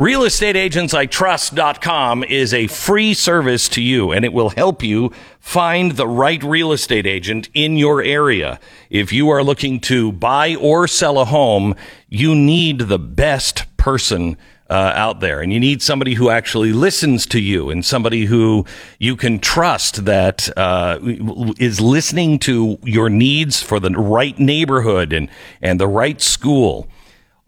realestateagentsitrust.com is a free service to you and it will help you find the right real estate agent in your area. If you are looking to buy or sell a home, you need the best person uh, out there, and you need somebody who actually listens to you, and somebody who you can trust that uh, is listening to your needs for the right neighborhood and and the right school.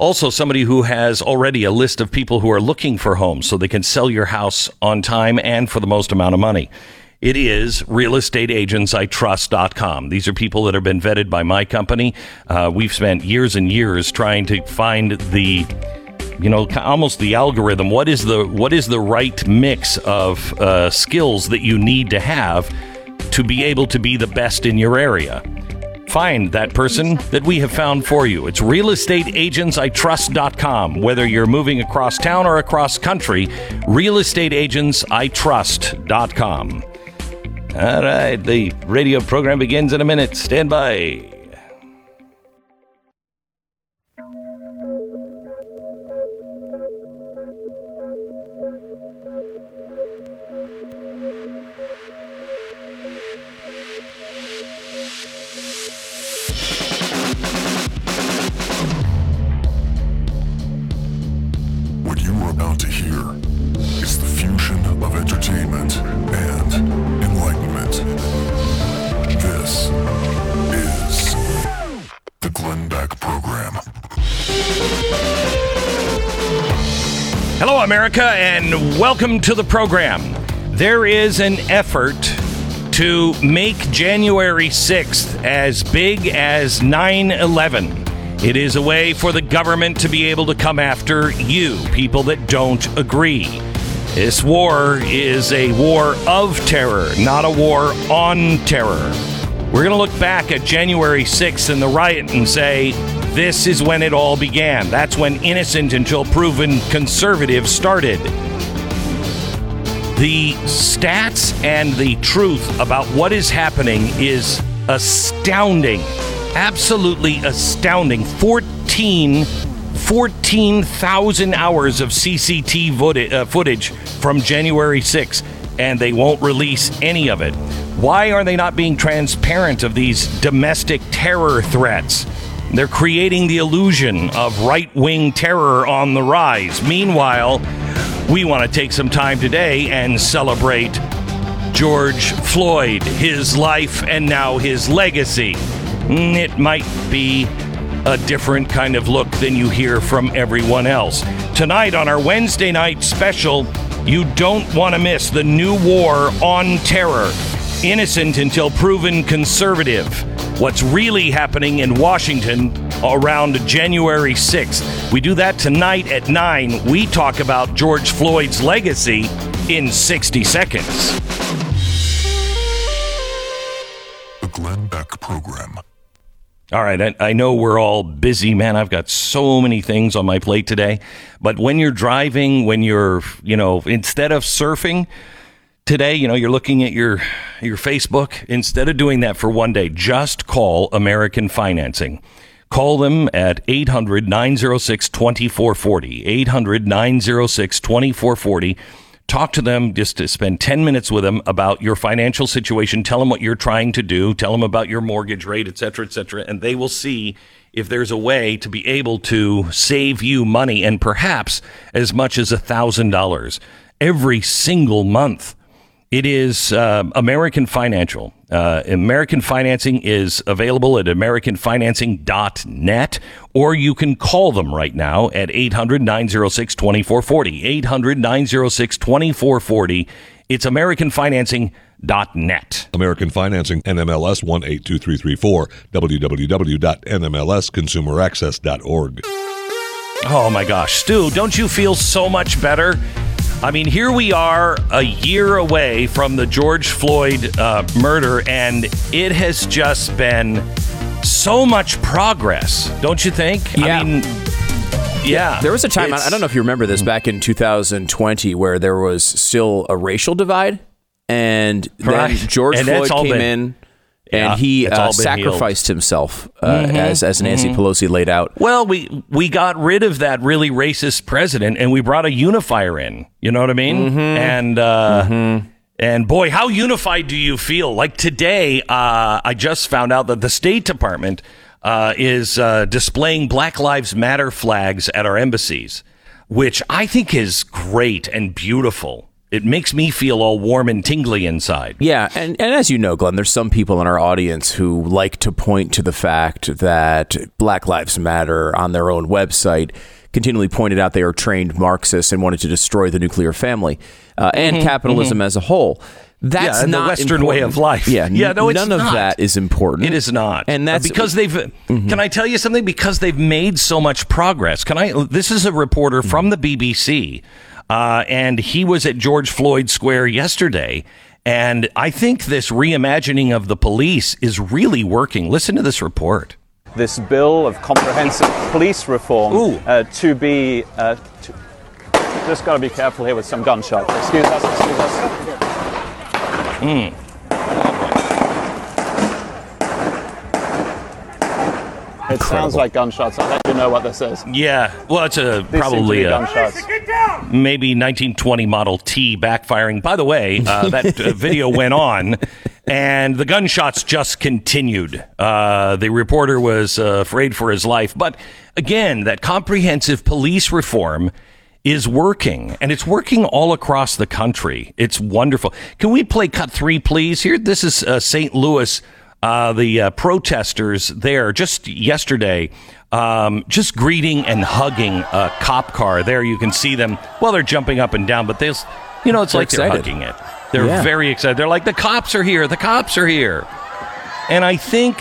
Also, somebody who has already a list of people who are looking for homes so they can sell your house on time and for the most amount of money. It is realestateagentsitrust.com. These are people that have been vetted by my company. Uh, we've spent years and years trying to find the you know almost the algorithm what is the what is the right mix of uh, skills that you need to have to be able to be the best in your area find that person that we have found for you. It's realestateagentsitrust.com whether you're moving across town or across country realestateagentsitrust.com all right the radio program begins in a minute. Stand by welcome to the program. There is an effort to make January 6th as big as 9 11. It is a way for the government to be able to come after you, people that don't agree. This war is a war of terror, not a war on terror. We're going to look back at January 6th and the riot and say, this is when it all began. That's when innocent until proven conservative started. The stats and the truth about what is happening is astounding. Absolutely astounding. 14 14,000 hours of CCT footage, uh, footage from January 6th, and they won't release any of it. Why are they not being transparent of these domestic terror threats? They're creating the illusion of right wing terror on the rise. Meanwhile, we want to take some time today and celebrate George Floyd, his life, and now his legacy. Mm, It might be a different kind of look than you hear from everyone else. Tonight on our Wednesday night special, you don't want to miss the new war on terror. Innocent until proven conservative. What's really happening in Washington around January 6th. We do that tonight at 9. We talk about George Floyd's legacy in 60 seconds. The Glenn Beck Program. All right, I, I know we're all busy, man. I've got so many things on my plate today. But when you're driving, when you're, you know, instead of surfing today, you know, you're looking at your your Facebook. Instead of doing that for one day, just call American Financing. Call them at 800 906 2440. 800 906 2440. Talk to them just to spend 10 minutes with them about your financial situation. Tell them what you're trying to do. Tell them about your mortgage rate, et cetera, et cetera. And they will see if there's a way to be able to save you money and perhaps as much as $1,000 every single month. It is uh, American Financial. Uh, American Financing is available at AmericanFinancing.net, or you can call them right now at 800 906 2440. 800 906 2440. It's AmericanFinancing.net. American Financing, NMLS 182334, www.nmlsconsumeraccess.org. Oh my gosh, Stu, don't you feel so much better? I mean, here we are a year away from the George Floyd uh, murder, and it has just been so much progress, don't you think? Yeah. I mean, yeah. There was a time, I don't know if you remember this, back in 2020, where there was still a racial divide. And then George And Floyd came been- in Yeah, and he uh, been sacrificed himself uh, as as Nancy Pelosi laid out. Well, we we got rid of that really racist president, and we brought a unifier in. You know what I mean? And uh, and boy, how unified do you feel? Like today, uh, I just found out that the State Department uh, is uh, displaying Black Lives Matter flags at our embassies, which I think is great and beautiful. It makes me feel all warm and tingly inside. Yeah, and, and as you know, Glenn, there's some people in our audience who like to point to the fact that Black Lives Matter on their own website continually pointed out they are trained Marxists and wanted to destroy the nuclear family uh, and capitalism as a whole. That's Mm-hmm, Yeah, and the not Western way of life. Yeah, n- Yeah, no, it's none of not. that is important. It is not, and that's Mm-hmm. because they've. Can I tell you something? Because they've made so much progress. Can I? This is a reporter from the BBC, uh, and he was at George Floyd Square yesterday. And I think this reimagining of the police is really working. Listen to this report. this bill of comprehensive police reform uh, to be. Uh, to, just got to be careful here with some gunshots. Excuse us, excuse us. It sounds like gunshots. I'll let you know what this is. Yeah, well, it's a These seem to probably be a gunshots. maybe 1920 Model T backfiring. By the way, uh, that uh, video went on, and the gunshots just continued. Uh, the reporter was uh, afraid for his life. But again, that comprehensive police reform is working, and it's working all across the country. It's wonderful. Can we play cut three, please? Here, this is uh, St. Louis. Uh, the uh, protesters there just yesterday, um, just greeting and hugging a cop car. There, you can see them. Well, they're jumping up and down, but they, you know, it's They're like they're hugging it. They're Yeah. very excited. They're like, the cops are here. The cops are here. And I think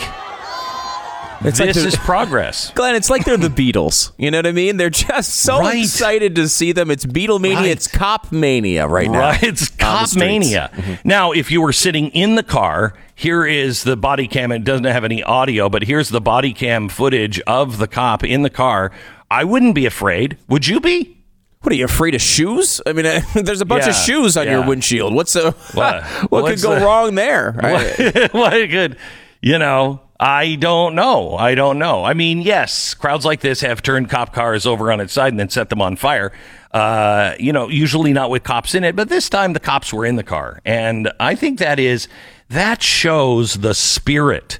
It's like this they're- is progress. Glenn, it's like they're the Beatles. You know what I mean? They're just so Right. excited to see them. It's Beatlemania. Right. It's cop mania right now. Right, it's cop mania. Mm-hmm. Now, if you were sitting in the car, here is the body cam. It doesn't have any audio, but here's the body cam footage of the cop in the car. I wouldn't be afraid. Would you be? What are you afraid of shoes? I mean, there's a bunch of shoes on your windshield. What's a, What? what could go the- wrong there? I- what could you know i don't know. I don't know. I mean yes crowds like this have turned cop cars over on its side and then set them on fire. Uh, you know usually not with cops in it but this time the cops were in the car. And i think that is that shows the spirit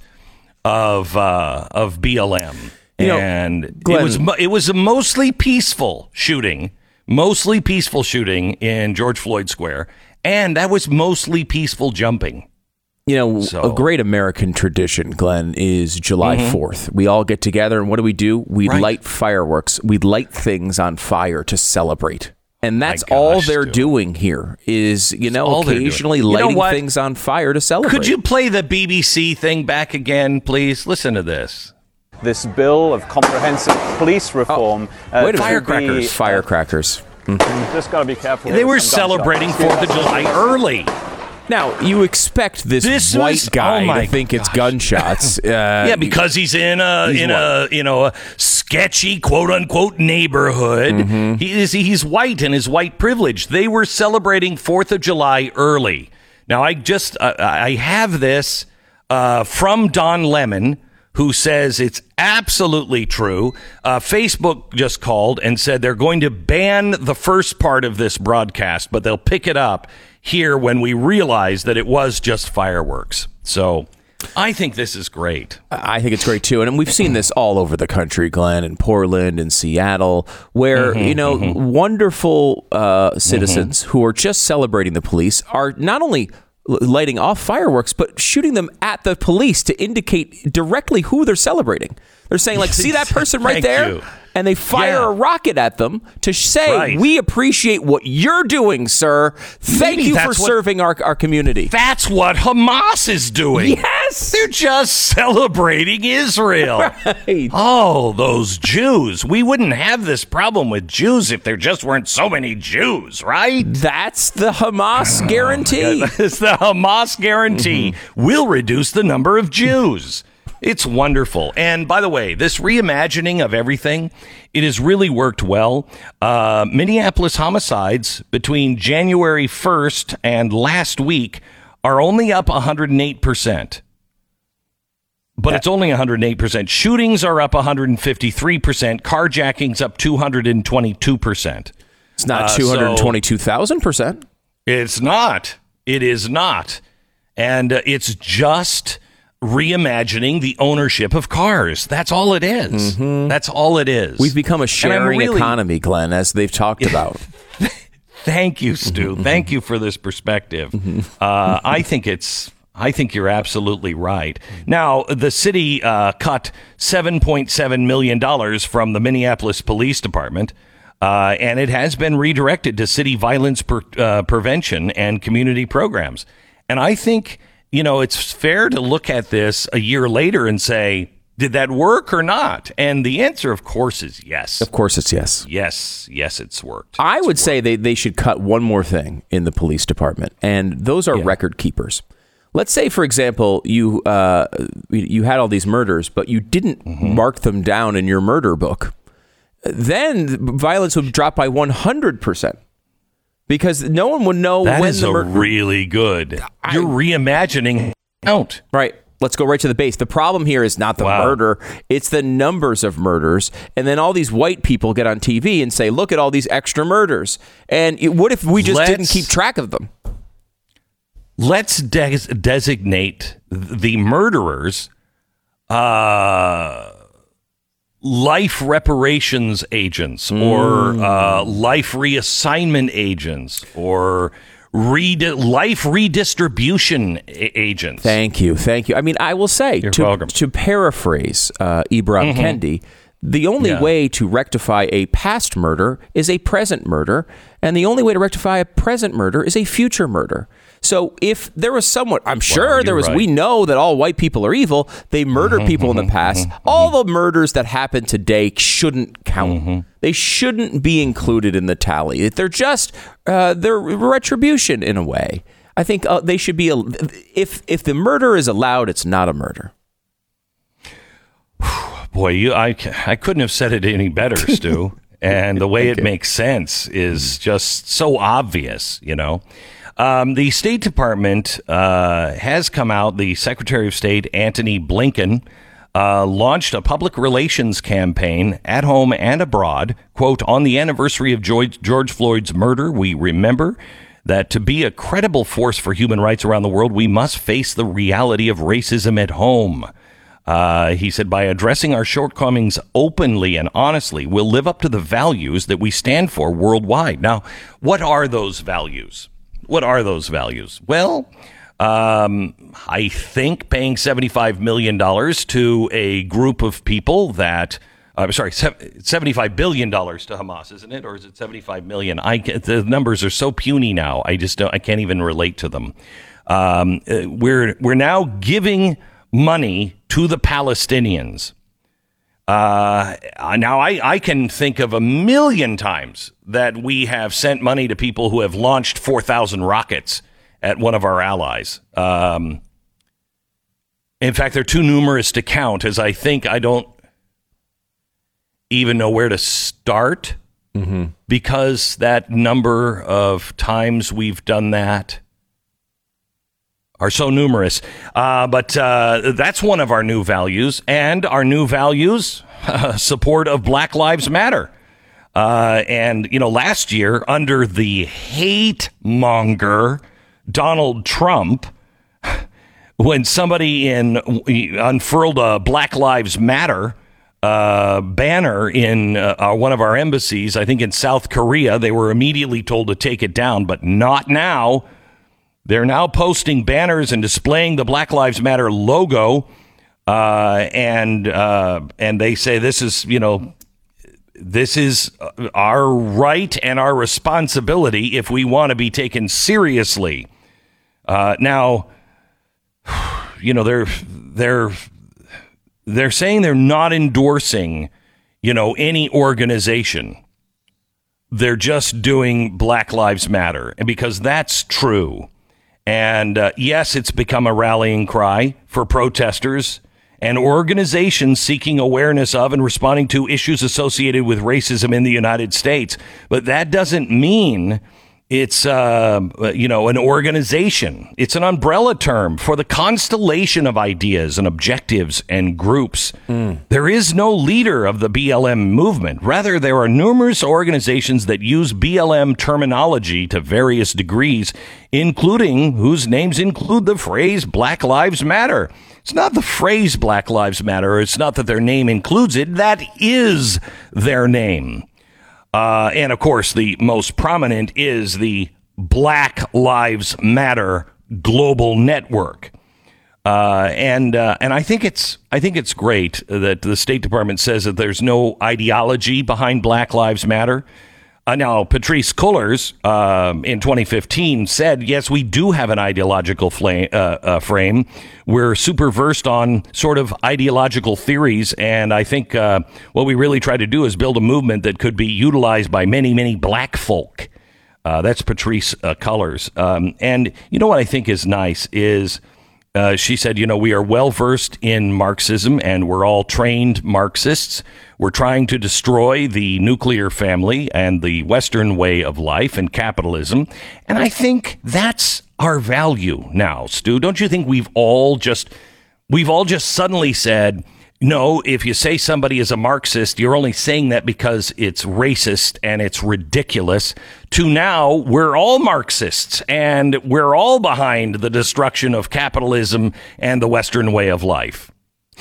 of uh, of blm You know, and Glenn- it was it was a mostly peaceful shooting mostly peaceful shooting in george floyd square. And that was mostly peaceful jumping You know, So- a great American tradition, Glenn, is July 4th. We all get together, and what do we do? We Mm-hmm. Right. light fireworks. We light things on fire to celebrate. And that's My all they're dude. doing here is, you know, all they're occasionally You know lighting things on fire to celebrate. Could you play the BBC thing back again, please? Listen to this. This bill of comprehensive police reform. uh, Wait a to minute. be- Firecrackers. Just got to be careful. They were celebrating. Fourth of July early. Now, you expect this, This white was- guy oh to think it's gunshots. Uh, Yeah, because he's in a He's in a you know a sketchy quote unquote neighborhood. Mm-hmm. He is he's white and his white privilege. They were celebrating Fourth of July early. Now I just uh, I have this uh, from Don Lemon. Who says it's absolutely true? Uh, Facebook just called and said they're going to ban the first part of this broadcast, but they'll pick it up here when we realize that it was just fireworks. So I think this is great. I think it's great too, and we've seen this all over the country, Glenn, in Portland and Seattle, where Mm-hmm, you know wonderful uh, citizens who are just celebrating the police are not only lighting off fireworks, but shooting them at the police to indicate directly who they're celebrating. They're saying, like, see that person right there? you. And they fire Yeah. a rocket at them to say, Right. "We appreciate what you're doing, sir. Thank Maybe you for what- serving our, our community." That's what Hamas is doing. Yes! They're just celebrating Israel. Right. Oh, those Jews. We wouldn't have this problem with Jews if there just weren't so many Jews, right? That's the Hamas oh guarantee. It's the Hamas guarantee. Mm-hmm. We'll reduce the number of Jews. It's wonderful. And by the way, this reimagining of everything, it has really worked well. Uh, Minneapolis homicides between January 1st and last week are only up 108%. but it's only 108%. Shootings are up 153%. Carjackings up 222%. It's not Uh, so- two hundred twenty-two thousand percent. It's not. It is not. And uh, it's just reimagining the ownership of cars. That's all it is. That's all it is. Mm-hmm. We've become a sharing really- economy, Glenn, as they've talked about. Thank you, Stu. Thank you for this perspective. Uh, I think it's. I think you're absolutely right. Now, the city uh, cut $7.7 million from the Minneapolis Police Department, uh, and it has been redirected to city violence per, uh, prevention and community programs. And I think, you know, it's fair to look at this a year later and say, did that work or not? And the answer, of course, is yes. of course, it's yes. Yes, yes, it's worked. I would say they, they should cut one more thing in the police department, and those are record keepers. Let's say, for example, you uh, you had all these murders, but you didn't Mm-hmm. mark them down in your murder book. Then violence would drop by one hundred percent because no one would know That when is the a mur- really good. You're reimagining count. Right. Let's go right to the base. The problem here is not the Wow. murder, it's the numbers of murders. And then all these white people get on TV and say, look at all these extra murders. And it- what if we just didn't keep track of them? Let's des- designate the murderers uh, life reparations agents or uh, life reassignment agents or redi- life redistribution a- agents. Thank you. Thank you. I mean, I will say, You're to, welcome. to paraphrase uh, Ibram Kendi, the only Yeah. way to rectify a past murder is a present murder, and the only way to rectify a present murder is a future murder. So if there was someone, I'm sure there was, right. we know that all white people are evil. They murdered mm-hmm, people in the mm-hmm, past. Mm-hmm, all the murders that happen today shouldn't count. They shouldn't be included in the tally. They're just, uh, they're retribution in a way. I think uh, they should be. A, if if the murder is allowed, it's not a murder. Boy, you, I, I couldn't have said it any better, Stu. and the way it makes sense is just so obvious, you know. Um, the State Department uh, has come out. The Secretary of State, Antony Blinken, uh, launched a public relations campaign at home and abroad. Quote, on the anniversary of George, George Floyd's murder, we remember that to be a credible force for human rights around the world, we must face the reality of racism at home. Uh, he said, by addressing our shortcomings openly and honestly, we'll live up to the values that we stand for worldwide. Now, what are those values? What are those values? Well, um, I think paying $75 million to a group of people that. I'm sorry, $75 billion to Hamas, isn't it? Or is it 75 million? I, the numbers are so puny now. I just don't, I can't even relate to them. Um, uh, we're, we're now giving money to the Palestinians. Uh, now, I, I can think of a million times that we have sent money to people who have launched 4,000 rockets at one of our allies. Um, in fact, they're too numerous to count, as I think I don't even know where to start because that number of times we've done that are so numerous. Uh, but uh, that's one of our new values. And our new values support of Black Lives Matter. Uh, and, you know, last year, under the hate monger Donald Trump, when somebody in unfurled a Black Lives Matter uh, banner in uh, uh, one of our embassies, I think in South Korea, they were immediately told to take it down, but not now. They're now posting banners and displaying the Black Lives Matter logo, uh, and uh, and they say this is you know this is uh, our right and our responsibility if we want to be taken seriously. Uh, now, you know they're they're they're saying they're not endorsing you know any organization they're just doing black lives matter and because that's true and uh, yes it's become a rallying cry for protesters and organizations seeking awareness of and responding to issues associated with racism in the united states. But that doesn't mean It's uh, you know an organization. It's an umbrella term for the constellation of ideas and objectives and groups. There is no leader of the BLM movement. Rather, there are numerous organizations that use BLM terminology to various degrees, including whose names include the phrase "Black Lives Matter." It's not the phrase Black Lives Matter. It's not that their name includes it. That is their name. Uh, and of course, the most prominent is the Black Lives Matter global network. Uh, and uh, and I think it's I think it's great that the State Department says that there's no ideology behind Black Lives Matter. Uh, now, Patrisse Cullors um, in 2015 said, yes, we do have an ideological flame, uh, uh, frame. We're super versed on sort of ideological theories. And I think uh, what we really try to do is build a movement that could be utilized by many, many black folk. Uh, that's Patrisse uh. Um, and you know what I think is nice is uh, she said, you know, we are well versed in Marxism and we're all trained Marxists. We're trying to destroy the nuclear family and the Western way of life and capitalism. And I think that's our value now, Stu. Don't you think we've all just, we've all just suddenly said, no, if you say somebody is a Marxist, you're only saying that because it's racist and it's ridiculous. To now, we're all Marxists and we're all behind the destruction of capitalism and the Western way of life.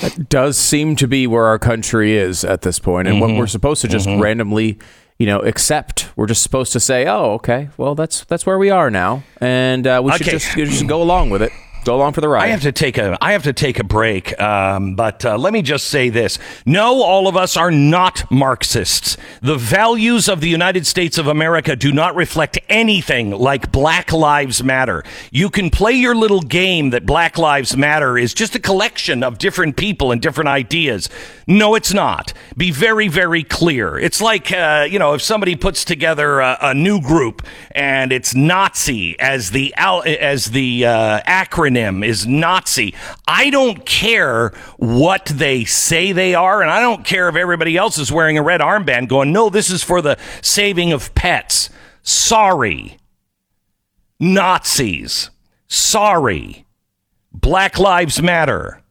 That does seem to be where our country is at this point, and Mm-hmm. what we're supposed to just randomly, you know, accept. We're just supposed to say, "Oh, okay, well, that's that's where we are now," and uh, we should just, just go along with it. Go along for the ride. I have to take a I have to take a break, um, but uh, let me just say this: No, all of us are not Marxists. The values of the United States of America do not reflect anything like Black Lives Matter. You can play your little game that Black Lives Matter is just a collection of different people and different ideas. No, it's not. Be very, very clear. It's like uh, you know, if somebody puts together a, a new group and it's Nazi as the as the uh, acronym is Nazi. I don't care what they say they are, and I don't care if everybody else is wearing a red armband going, no, this is for the saving of pets. Sorry. Nazis. Sorry. Black Lives Matter.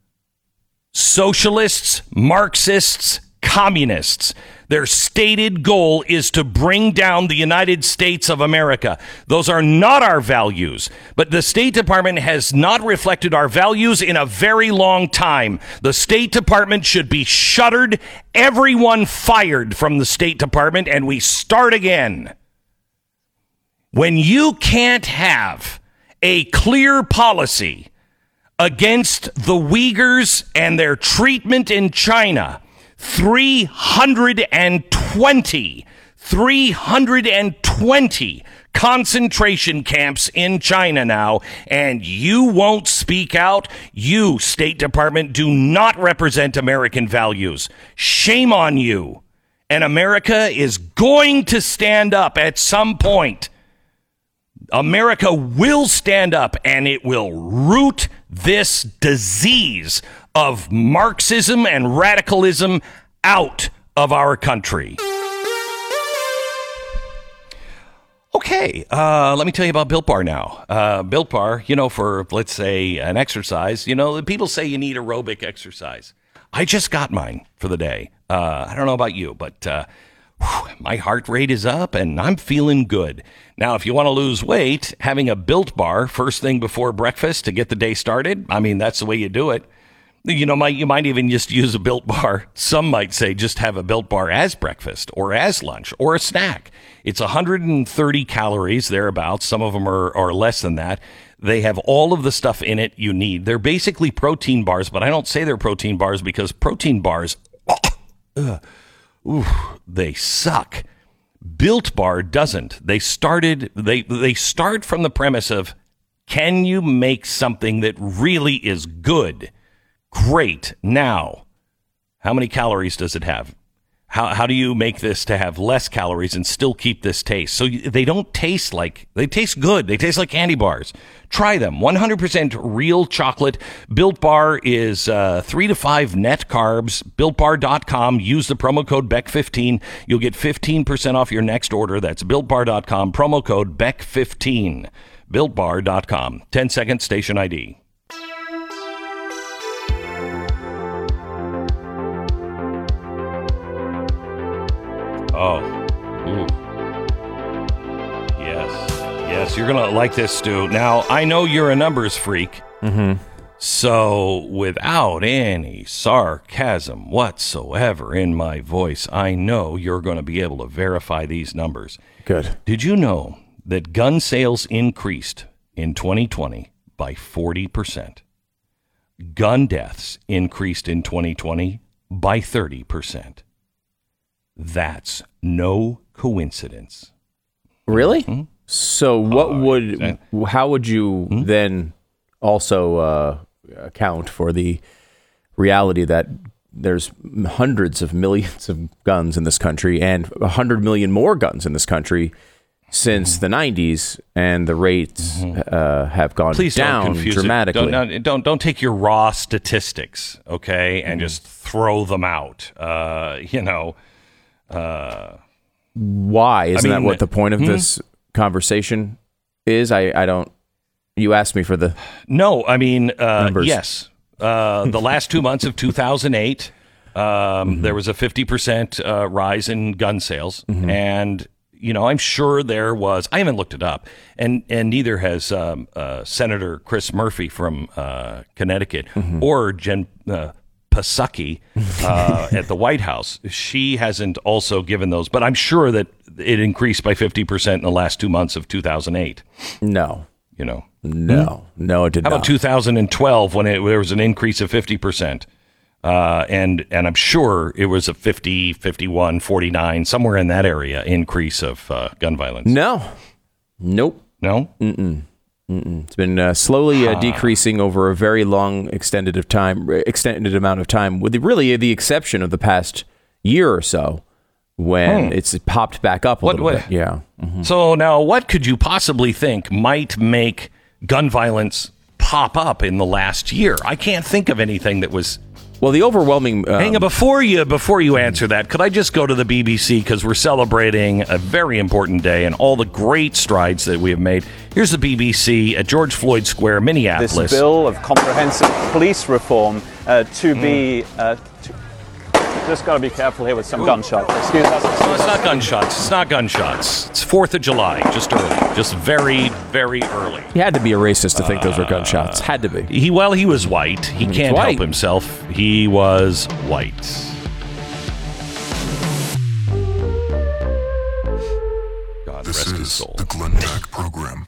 Socialists, Marxists, communists. Their stated goal is to bring down the United States of America. Those are not our values, but the State Department has not reflected our values in a very long time. The State Department should be shuttered, everyone fired from the State Department, and we start again. When you can't have a clear policy against the Uyghurs and their treatment in China. 320, 320 concentration camps in China now, and you won't speak out. You, State Department, do not represent American values. Shame on you. And America is going to stand up at some point. America will stand up and it will root this disease of Marxism and radicalism out of our country. Okay, uh, let me tell you about Built Bar now. Uh, Built Bar, you know, for let's say an exercise, you know, people say you need aerobic exercise. I just got mine for the day. Uh, I don't know about you, but uh, whew, my heart rate is up and I'm feeling good. Now, if you want to lose weight, having a Built Bar first thing before breakfast to get the day started, I mean, that's the way you do it. You know, might you might even just use a built bar. Some might say just have a built bar as breakfast or as lunch or a snack. It's 130 calories thereabouts. Some of them are, are less than that. They have all of the stuff in it you need. They're basically protein bars, but I don't say they're protein bars because protein bars, ooh, they suck. Built Bar doesn't. They started they they start from the premise of can you make something that really is good? Great. Now, how many calories does it have? How, how do you make this to have less calories and still keep this taste? So they don't taste like, they taste good. They taste like candy bars. Try them. 100% real chocolate. Built Bar is uh, three to five net carbs. BuiltBar.com. Use the promo code BECK15. You'll get 15% off your next order. That's BuiltBar.com. Promo code BECK15. BuiltBar.com. 10 second station ID. Oh. Ooh. Yes. Yes, you're going to like this, Stu. Now, I know you're a numbers freak. Mm-hmm. So, without any sarcasm whatsoever in my voice, I know you're going to be able to verify these numbers. Good. Did you know that gun sales increased in 2020 by 40%? Gun deaths increased in 2020 by 30%. That's no coincidence. Really? So, what would, that- how would you then also uh, account for the reality that there's hundreds of millions of guns in this country and a hundred million more guns in this country since the 90s, and the rates uh, have gone Please down don't dramatically? Don't, don't don't take your raw statistics, okay, and just throw them out. Uh, you know, Why? Isn't that mean, what the point hmm? of this conversation is? I, I don't. You asked me for the. no, I mean, uh, Numbers. yes, uh, the last two months of 2008, um, Mm-hmm. there was a 50 percent uh, rise in gun sales, Mm-hmm. and you know, I'm sure there was. I haven't looked it up, and and neither has um, uh, Senator Chris Murphy from uh, Connecticut Mm-hmm. or Jen. Uh, Psaki uh, at the White House. She hasn't also given those, but I'm sure that it increased by 50% in the last two months of 2008. No. You know, No. No, it did how not. about 2012 when it, there was an increase of 50%? Uh, and and I'm sure it was a 50, 51, 49, somewhere in that area increase of uh, gun violence. no. Nope. No? It's been uh, slowly uh, decreasing over a very long, extended of time, extended amount of time, with the, really the exception of the past year or so, when it's popped back up a Hmm. What- little what- bit. Yeah. So now, what could you possibly think might make gun violence pop up in the last year? I can't think of anything that was. Well, the overwhelming. Uh, Hang on, before you before you answer that, could I just go to the BBC because we're celebrating a very important day and all the great strides that we have made. Here's the BBC at George Floyd Square, Minneapolis. this Minneapolis. bill of comprehensive police reform uh, to be. Uh, to, just got to be careful here with some gunshots. Excuse us. No, it's not gunshots. It's not gunshots. It's Fourth of July, just early, just very, very early. he had to be a racist to think those were gunshots. Uh, had to be. He well, he was white. He can't white. help himself. He was white. God This rest his is soul. the Glenn Beck Program.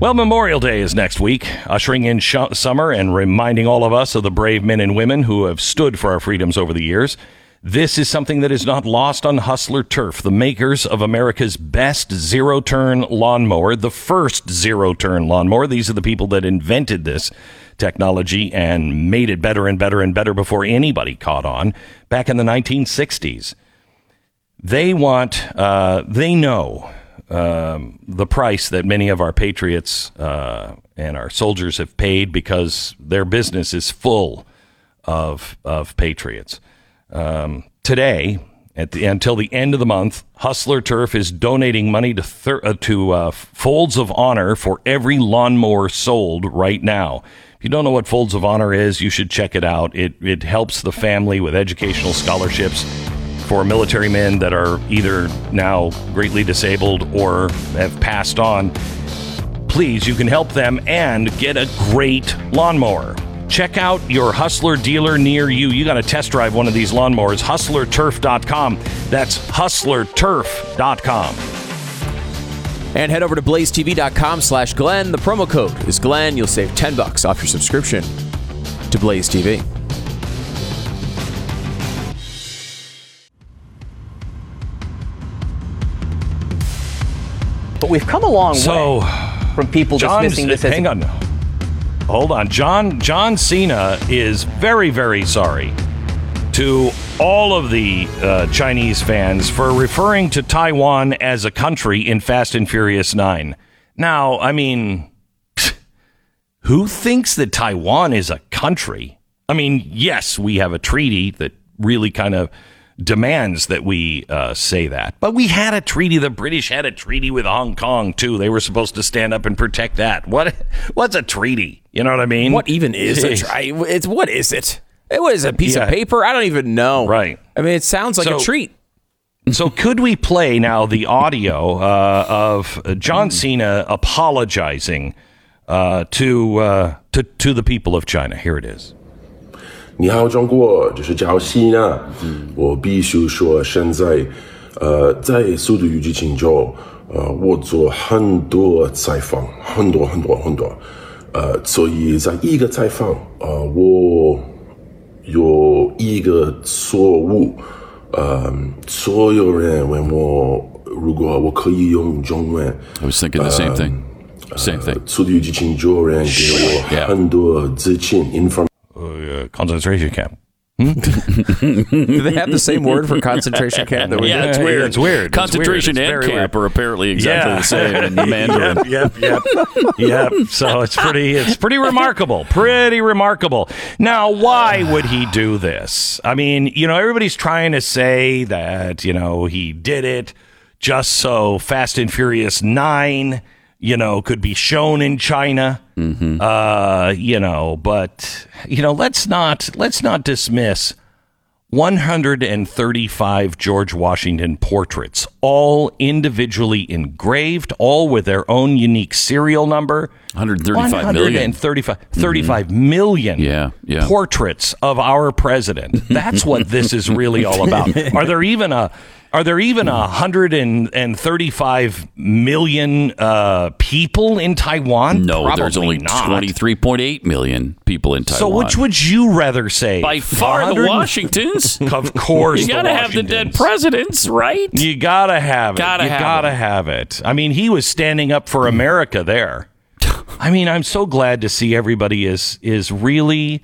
Well, Memorial Day is next week, ushering in sh- summer and reminding all of us of the brave men and women who have stood for our freedoms over the years. This is something that is not lost on Hustler Turf, the makers of America's best zero turn lawnmower, the first zero turn lawnmower. These are the people that invented this technology and made it better and better and better before anybody caught on back in the 1960s they want uh, they know um, the price that many of our patriots uh, and our soldiers have paid because their business is full of of patriots. Um, today, at the until the end of the month, Hustler Turf is donating money to thir- uh, to uh, Folds of Honor for every lawnmower sold right now. If you don't know what Folds of Honor is, you should check it out. It it helps the family with educational scholarships for military men that are either now greatly disabled or have passed on. Please, you can help them and get a great lawnmower. Check out your Hustler dealer near you. You got to test drive one of these lawnmowers. HustlerTurf.com. That's HustlerTurf.com. And head over to blazetv.com slash Glenn. The promo code is Glenn. You'll save 10 bucks off your subscription to Blaze TV. But we've come a long So, way from people John, dismissing this as hang on. Hold on. John John Cena is very very sorry to all of the uh, Chinese fans for referring to Taiwan as a country in Fast and Furious 9. Now, I mean, who thinks that Taiwan is a country? I mean, yes, we have a treaty that really kind of demands that we uh, say that. But we had a treaty. The British had a treaty with Hong Kong too. They were supposed to stand up and protect that. What? What's a treaty? You know what I mean? What even is it? It's what is it? It was a piece Yeah. of paper. I don't even know. Right. I mean, it sounds like So- a treat. So could we play now the audio uh, of John Cena apologizing uh, to uh, to to the people of China? Here it is. 你好，中国，这是叫西娜。我必须说，现在，呃，在《速度与激情》中，呃，我做很多采访，很多很多很多，呃，所以在一个采访，呃，我有一个错误，呃，所有人问我，如果我可以用中文，I was thinking the same thing. Same thing. 速度与激情中人给我很多资讯 information。Uh, concentration camp. Do they have the same word for concentration camp that we Yeah, do? it's Yeah, weird. it's weird. It's Concentration weird. It's and camp weird. are apparently exactly the same in Mandarin. Yep, yep, yep, yep. So it's pretty, it's pretty remarkable, pretty remarkable. Now, why would he do this? I mean, you know, everybody's trying to say that you know he did it just so Fast and Furious Nine, you know, could be shown in China. Uh, you know, but you know, let's not let's not dismiss 135 George Washington portraits, all individually engraved, all with their own unique serial number. 135 million. 135 35 million Yeah, yeah. portraits of our president. That's what this is really all about. Are there even a are there even a hundred and and thirty five million uh, people in Taiwan? No, there's only not. 23.8 million people in Taiwan. So which would you rather say? By far, the Washingtons. Of course, you gotta have the dead presidents, right? You gotta have it. Gotta you have gotta it. have it. I mean, he was standing up for America there. I mean, I'm so glad to see everybody is is really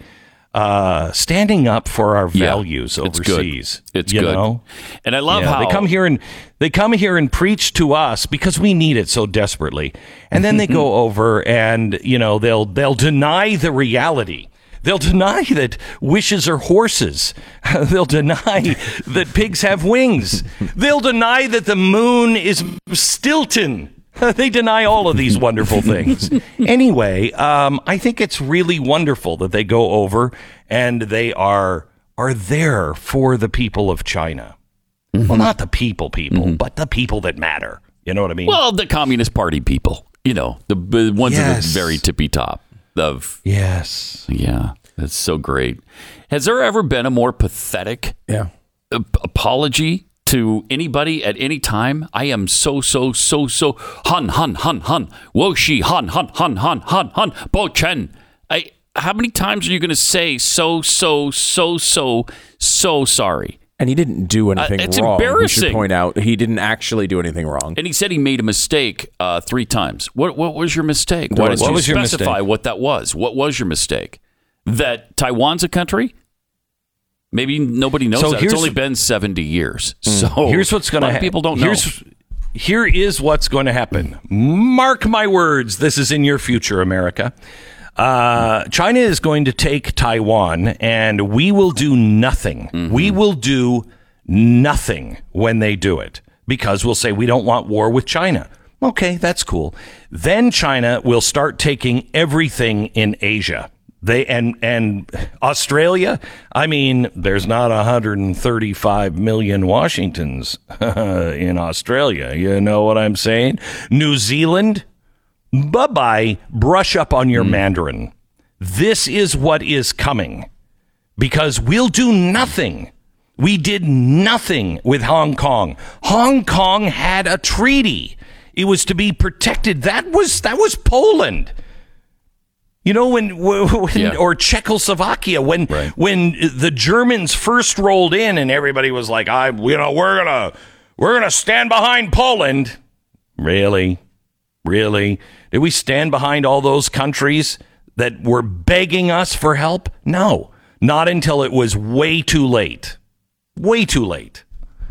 uh, standing up for our Yeah, values it's good. overseas. It's you good. Know? And I love Yeah, how they come here and they come here and preach to us because we need it so desperately. And then they go over and you know they'll they'll deny the reality. They'll deny that wishes are horses. They'll deny that pigs have wings. They'll deny that the moon is Stilton. They deny all of these wonderful things. Anyway, um, I think it's really wonderful that they go over and they are are there for the people of China. Well, not the people, people, but the people that matter. You know what I mean? well, the Communist Party people, you know, the, the ones at the very tippy top of yes. yeah, that's so great. Has there ever been a more pathetic Yeah. ap- apology to anybody at any time. I am so so so so hun hun hun hun wo shi hun hun hun hun hun hun bo chen. I how many times are you going to say so so so so so sorry? And he didn't do anything it's wrong. We should embarrassing. point out he didn't actually do anything wrong. And he said he made a mistake uh, three times. What what was your mistake? Why What did you was your specify mistake? what that was? What was your mistake? That Taiwan's a country? Maybe nobody knows So that. It's only been 70 years. So here's what's going to happen. People don't know. Here's, here is what's going to happen. Mark my words. This is in your future, America. Uh, China is going to take Taiwan, and we will do nothing. We will do nothing when they do it because we'll say we don't want war with China. Okay, that's cool. Then China will start taking everything in Asia. They and and Australia. I mean, there's not 135 million Washingtons in Australia. You know what I'm saying? New Zealand. Bye bye. Brush up on your hmm. Mandarin. This is what is coming because we'll do nothing. We did nothing with Hong Kong. Hong Kong had a treaty. It was to be protected. That was that was Poland. You know when, when Yeah. or Czechoslovakia when Right. when the Germans first rolled in and everybody was like, "I you know, we're going to we're going to stand behind Poland." Really? Really? Did we stand behind all those countries that were begging us for help? No, not until it was way too late. way too late.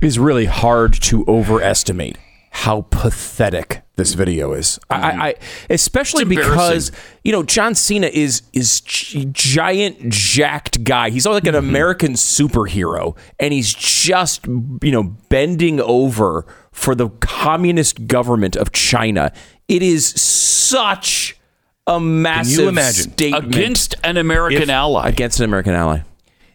It is really hard to overestimate how pathetic this video is. I, I, I especially because you know John Cena is is gi- giant jacked guy. He's like an mm-hmm. American superhero, and he's just you know bending over for the communist government of China. It is such a massive Can you imagine? statement Against an American If- ally. against an American ally.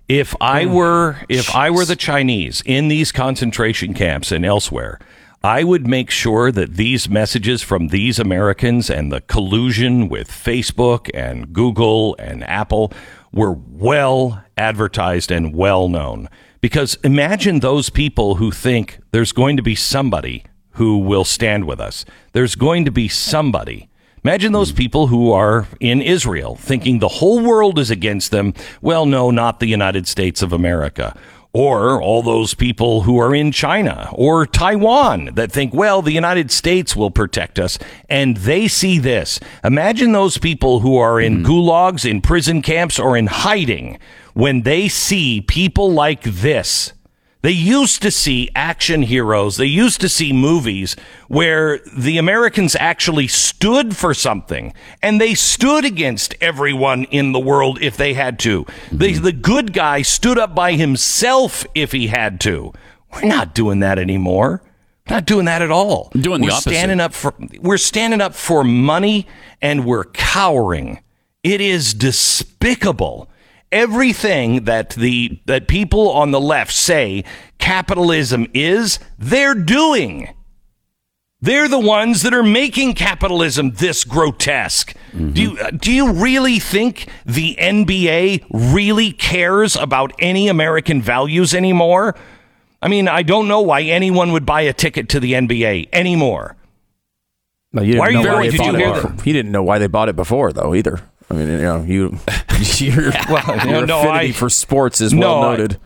If I Oh, were if I were the Chinese in these concentration camps and elsewhere, I would make sure that these messages from these Americans and the collusion with Facebook and Google and Apple were well advertised and well known. Because imagine those people who think there's going to be somebody who will stand with us. There's going to be somebody Imagine those hmm. people who are in Israel thinking the whole world is against them. Well, no, not the United States of America. Or all those people who are in China or Taiwan that think, well, the United States will protect us. And they see this. Imagine those people who are in hmm. gulags, in prison camps, or in hiding when they see people like this. They used to see action heroes. They used to see movies where the Americans actually stood for something and they stood against everyone in the world if they had to. The, mm-hmm. the good guy stood up by himself if he had to. We're not doing that anymore. Not doing that at all. Doing the we're opposite. standing up for we're standing up for money and we're cowering. It is despicable. Everything that the that people on the left say capitalism is, they're doing. They're the ones that are making capitalism this grotesque. Do you uh, do you really think the NBA really cares about any American values anymore? I mean, I don't know why anyone would buy a ticket to the NBA anymore. No, you didn't Why are know you- why they you bought it. that? He didn't know why they bought it before, though, either. I mean, you know, you your, your no, affinity I- for sports is No, well I- noted.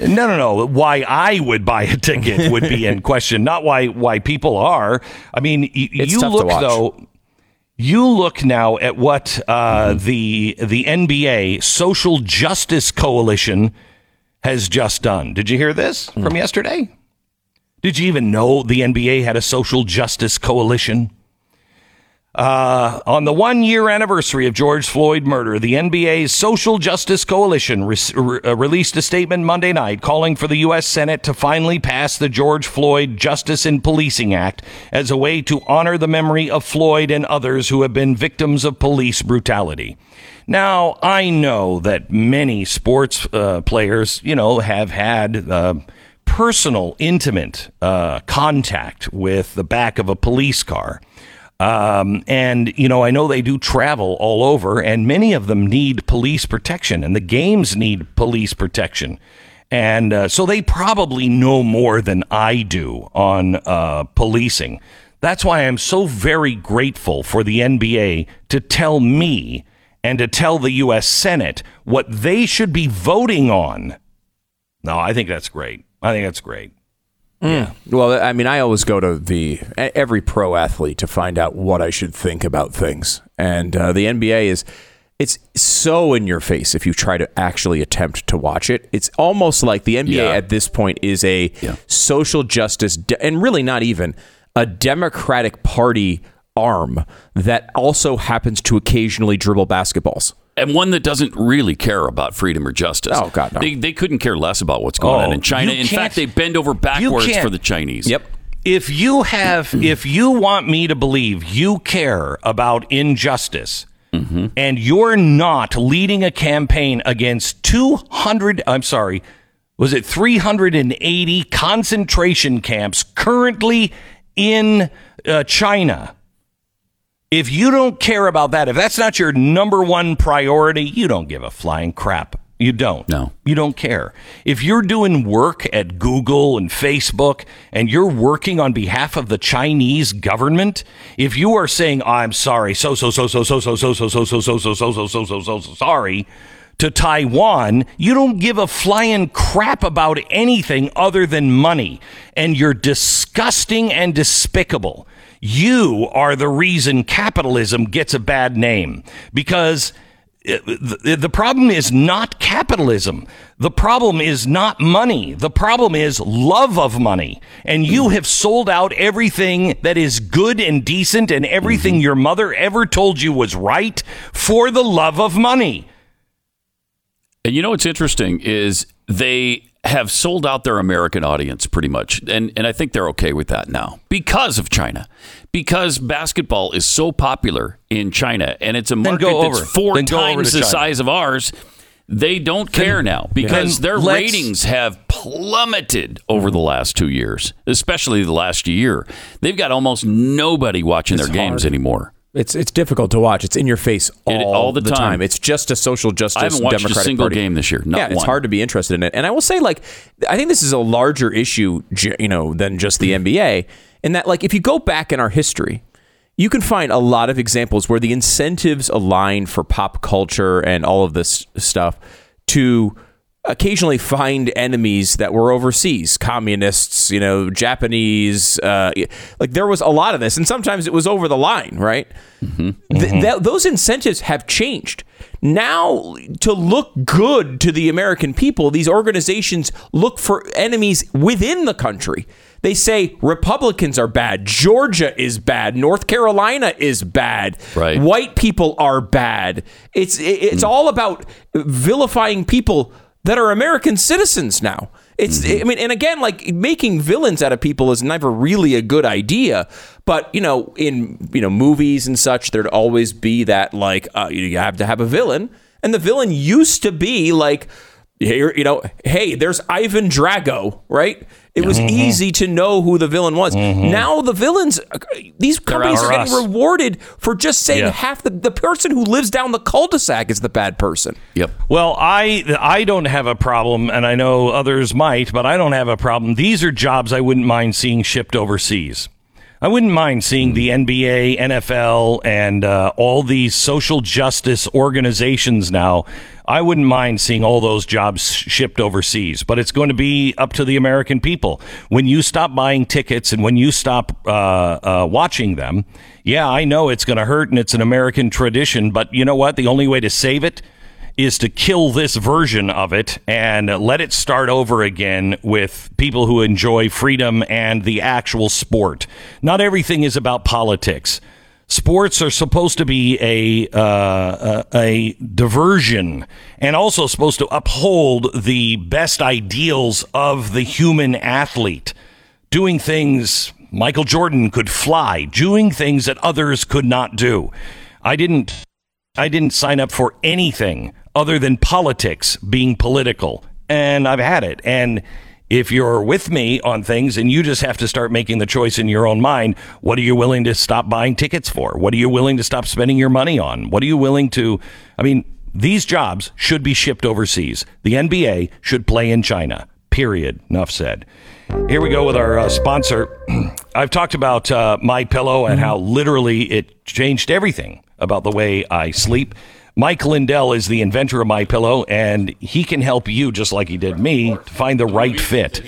No, no, no. Why I would buy a ticket would be in question, not why why people are. I mean, y- you look though. You look now at what uh, the the NBA Social Justice Coalition has just done. Did you hear this from yesterday? Did you even know the NBA had a social justice coalition? Uh, on the one year anniversary of George Floyd murder, the NBA's Social Justice Coalition re- re- uh, released a statement Monday night calling for the U.S. Senate to finally pass the George Floyd Justice in Policing Act as a way to honor the memory of Floyd and others who have been victims of police brutality. Now, I know that many sports uh, players, you know, have had uh, personal, intimate uh, contact with the back of a police car. Um, and, you know, I know they do travel all over, and many of them need police protection, and the games need police protection. And uh, so they probably know more than I do on uh, policing. That's why I'm so very grateful for the NBA to tell me and to tell the U.S. Senate what they should be voting on. No, I think that's great. I think that's great. Well, I mean, I always go to the every pro athlete to find out what I should think about things, and uh, the NBA is it's so in your face if you try to actually attempt to watch it. It's almost like the NBA Yeah. at this point is a social justice de- and really not even a Democratic Party arm that also happens to occasionally dribble basketballs. And one that doesn't really care about freedom or justice. Oh, God, no. They, they couldn't care less about what's going Oh, on in China. In fact, they bend over backwards for the Chinese. Yep. if you have if you want me to believe you care about injustice and you're not leading a campaign against 200 i'm sorry was it 380 concentration camps currently in uh, china if you don't care about that if that's not your number one priority you don't give a flying crap you don't No. you don't care. If you're doing work at Google and Facebook and you're working on behalf of the Chinese government, if you are saying, I'm sorry, so, so, so, so, so, so, so, so, so, so, so, so, so, so, so, so, so, so, sorry to Taiwan, you don't give a flying crap about anything other than money. And you're disgusting and despicable. You are the reason capitalism gets a bad name because uh, the, the problem is not capitalism. The problem is not money. The problem is love of money. And you mm-hmm. have sold out everything that is good and decent and everything mm-hmm. your mother ever told you was right for the love of money. And you know what's interesting is they have sold out their American audience pretty much. And and I think they're okay with that now because of China. Because basketball is so popular in China and it's a market that's over. four Then times the China. size of ours. They don't care now because Then their ratings have plummeted over the last two years, especially the last year. They've got almost nobody watching their games hard. anymore. It's it's difficult to watch. It's in your face all, It- all the the time. time. It's just a social justice I haven't watched a single Party. game this year, not yeah, it's hard to be interested in it. And I will say, like, I think this is a larger issue, you know, than just the NBA. In that, like, if you go back in our history, you can find a lot of examples where the incentives align for pop culture and all of this stuff to occasionally find enemies that were overseas communists you know japanese uh, like there was a lot of this and sometimes it was over the line right? Mm-hmm. Th- mm-hmm. that- those incentives have changed. Now to look good to the american people these organizations look for enemies within the country. They say republicans are bad georgia is bad north carolina is bad Right. white people are bad. It's it's mm. all about vilifying people that are American citizens now. It's I mean, and again, like making villains out of people is never really a good idea. But you know, in you know movies and such, there'd always be that like uh, you have to have a villain, and the villain used to be like. Here, you know, hey, there's Ivan Drago, right? It was easy to know who the villain was. Now the villains, uh, these companies are getting us. rewarded for just saying Yeah. half the the person who lives down the cul-de-sac is the bad person. Yep. Well, I I don't have a problem, and I know others might, but I don't have a problem. These are jobs I wouldn't mind seeing shipped overseas. I wouldn't mind seeing the NBA, NFL, and uh, all these social justice organizations now. I wouldn't mind seeing all those jobs shipped overseas, but it's going to be up to the American people. When you stop buying tickets and when you stop uh, uh, watching them, yeah, I know it's going to hurt and it's an American tradition, but you know what? The only way to save it is to kill this version of it and let it start over again with people who enjoy freedom and the actual sport. Not everything is about politics. Sports are supposed to be a uh, a, a diversion and also supposed to uphold the best ideals of the human athlete doing things Michael Jordan could fly, doing things that others could not do. I didn't I didn't sign up for anything other than politics being political. And I've had it. And if you're with me on things and you just have to start making the choice in your own mind, what are you willing to stop buying tickets for? What are you willing to stop spending your money on? What are you willing to I mean, these jobs should be shipped overseas. The NBA should play in China. Period. Enough said. Here we go with our uh, sponsor. I've talked about uh, My Pillow and how literally it changed everything about the way I sleep. Mike Lindell is the inventor of My Pillow, and he can help you just like he did me to find the right fit.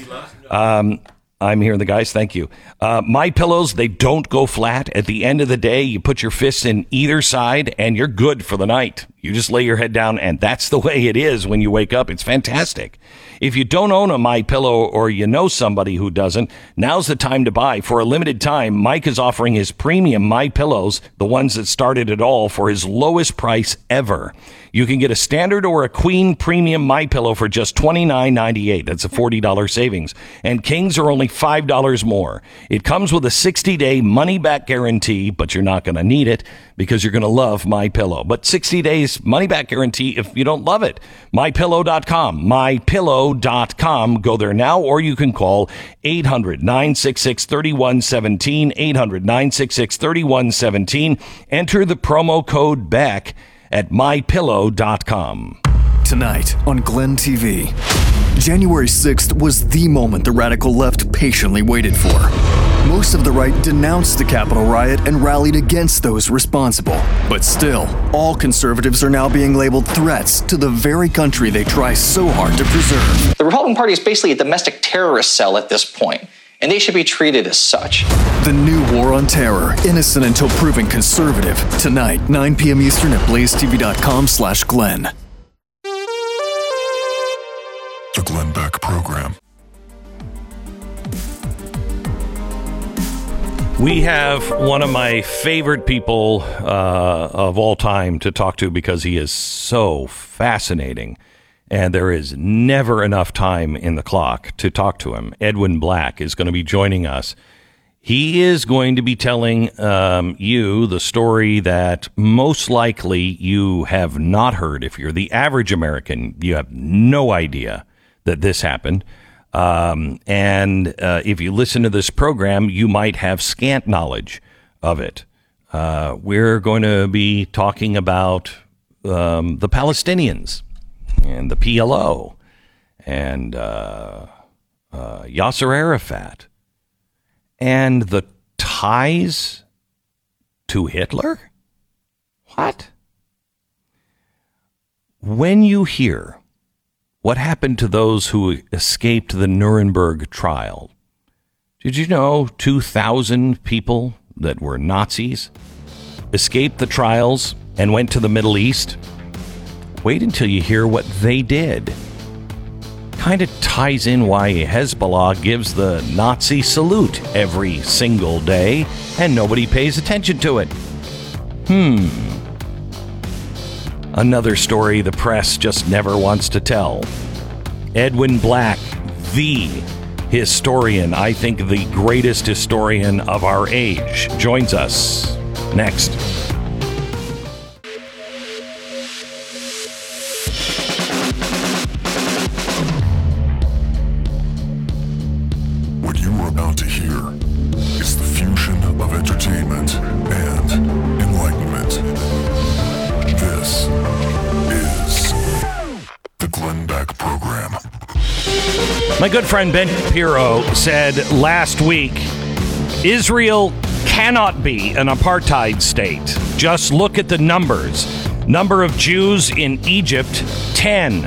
Um, I'm hearing the guys. Thank you. Uh, my pillows, they don't go flat. At the end of the day, you put your fists in either side and you're good for the night. You just lay your head down and that's the way it is when you wake up. It's fantastic. If you don't own a My Pillow or you know somebody who doesn't, now's the time to buy. For a limited time, Mike is offering his premium My Pillows, the ones that started it all, for his lowest price ever. You can get a standard or a queen premium My Pillow for just $29.98. That's a $40 savings. And kings are only $5 more. It comes with a 60-day money-back guarantee, but you're not going to need it because you're going to love My Pillow. But 60 days money-back guarantee if you don't love it. mypillow.com. mypillow.com. Go there now or you can call 800-966-3117. 800-966-3117. Enter the promo code BECK at mypillow.com. Tonight on Glenn TV. January 6th was the moment the radical left patiently waited for. Most of the right denounced the Capitol riot and rallied against those responsible. But still, all conservatives are now being labeled threats to the very country they try so hard to preserve. The Republican Party is basically a domestic terrorist cell at this point. And they should be treated as such. The new war on terror, innocent until proven conservative. Tonight, 9 p.m. Eastern at blazetv.com slash Glenn. The Glenn Beck Program. We have one of my favorite people uh, of all time to talk to because he is so fascinating. And there is never enough time in the clock to talk to him. Edwin Black is going to be joining us. He is going to be telling um, you the story that most likely you have not heard. If you're the average American, you have no idea that this happened. Um, and uh, if you listen to this program, you might have scant knowledge of it. Uh, we're going to be talking about um, the Palestinians and the PLO and uh, uh, Yasser Arafat and the ties to Hitler? What? When you hear what happened to those who escaped the Nuremberg trial, did you know 2,000 people that were Nazis escaped the trials and went to the Middle East? Wait until you hear what they did. Kind of ties in why Hezbollah gives the Nazi salute every single day and nobody pays attention to it. Hmm. Another story the press just never wants to tell. Edwin Black, the historian, I think the greatest historian of our age, joins us next. Friend Ben Shapiro said last week Israel cannot be an apartheid state. Just look at the numbers. Number of Jews in Egypt 10.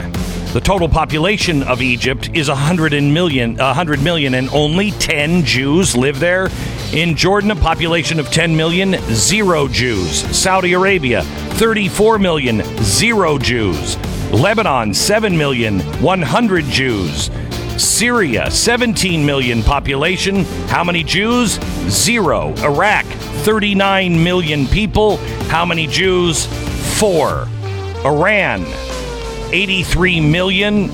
The total population of Egypt is 100 and million, 100 million and only 10 Jews live there. In Jordan, a population of 10 million, zero Jews. Saudi Arabia, 34 million, zero Jews. Lebanon, 7 million, 100 Jews. Syria, 17 million population. How many Jews? Zero. Iraq, 39 million people. How many Jews? Four. Iran, 83 million.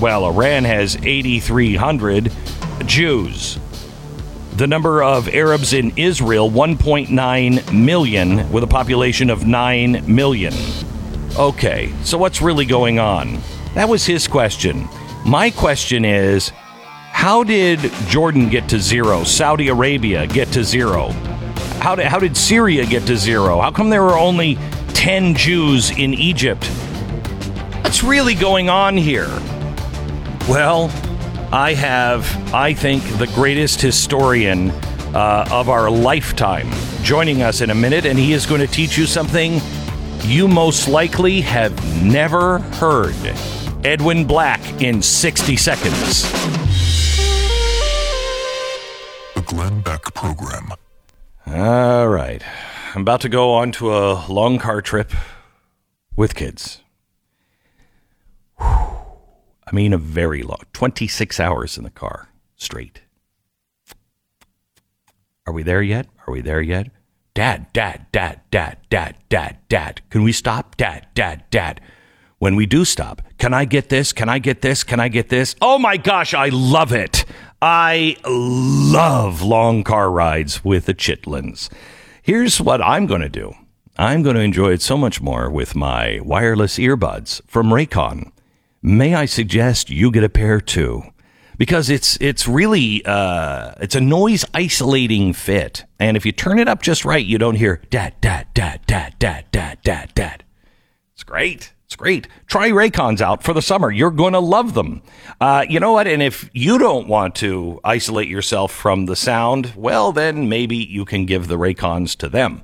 Well, Iran has 8,300 Jews. The number of Arabs in Israel, 1.9 million, with a population of 9 million. Okay, so what's really going on? That was his question. My question is how did Jordan get to zero? Saudi Arabia get to zero? How did, how did Syria get to zero? How come there were only 10 Jews in Egypt? What's really going on here? Well, I have, I think, the greatest historian uh, of our lifetime joining us in a minute, and he is going to teach you something you most likely have never heard. Edwin Black in 60 seconds. The Glenn Beck Program. All right. I'm about to go on to a long car trip with kids. Whew. I mean, a very long 26 hours in the car straight. Are we there yet? Are we there yet? Dad, dad, dad, dad, dad, dad, dad. Can we stop? Dad, dad, dad when we do stop. Can I get this? Can I get this? Can I get this? Oh my gosh, I love it. I love long car rides with the chitlins. Here's what I'm going to do I'm going to enjoy it so much more with my wireless earbuds from Raycon. May I suggest you get a pair too? Because it's it's really uh, it's a noise isolating fit, and if you turn it up just right, you don't hear dad dad dad dad dad dad dad. It's great. It's great. Try Raycons out for the summer. You're going to love them. Uh, you know what? And if you don't want to isolate yourself from the sound, well, then maybe you can give the Raycons to them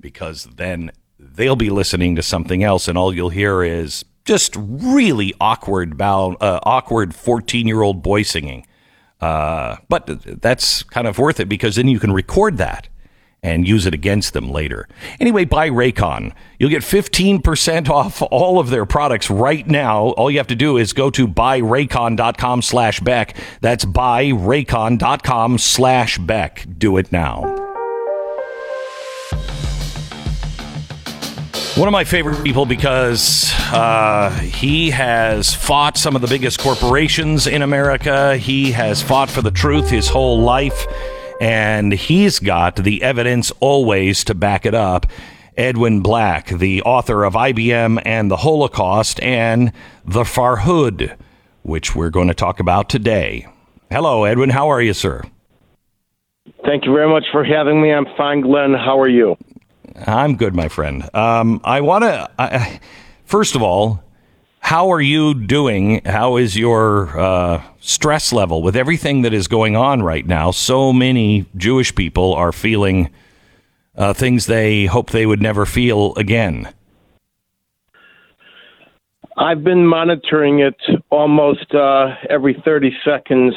because then they'll be listening to something else and all you'll hear is just really awkward, bow, uh, awkward 14 year old boy singing. Uh, but that's kind of worth it because then you can record that and use it against them later. Anyway, buy Raycon. You'll get 15% off all of their products right now. All you have to do is go to buyraycon.com slash Beck. That's buyraycon.com slash Beck. Do it now. One of my favorite people because uh, he has fought some of the biggest corporations in America. He has fought for the truth his whole life, and he's got the evidence always to back it up. Edwin Black, the author of IBM and the Holocaust and The Farhud, which we're going to talk about today. Hello, Edwin. How are you, sir? Thank you very much for having me. I'm fine, Glenn. How are you? I'm good, my friend. Um, I want to, first of all, how are you doing? How is your uh, stress level with everything that is going on right now? So many Jewish people are feeling uh, things they hope they would never feel again. I've been monitoring it almost uh, every 30 seconds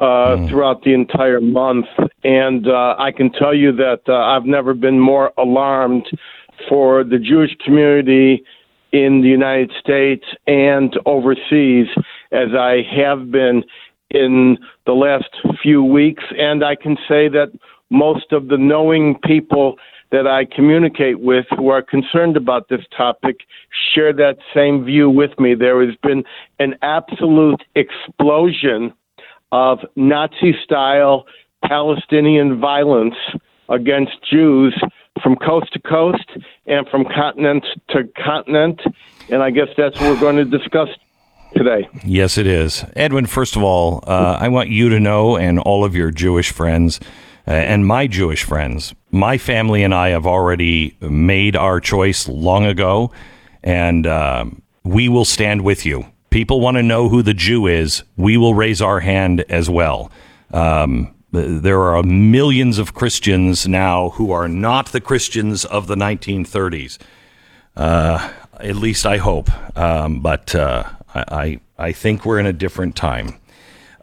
uh, mm. throughout the entire month. And uh, I can tell you that uh, I've never been more alarmed for the Jewish community in the United States and overseas as I have been in the last few weeks. And I can say that most of the knowing people that I communicate with who are concerned about this topic share that same view with me. There has been an absolute explosion of Nazi style Palestinian violence against Jews from coast to coast and from continent to continent. And I guess that's what we're going to discuss today. Yes, it is. Edwin, first of all, uh, I want you to know, and all of your Jewish friends, uh, and my Jewish friends, my family and I have already made our choice long ago, and uh, we will stand with you people want to know who the Jew is, we will raise our hand as well. Um, there are millions of Christians now who are not the Christians of the 1930s. Uh, at least I hope. Um, but uh, I, I think we're in a different time.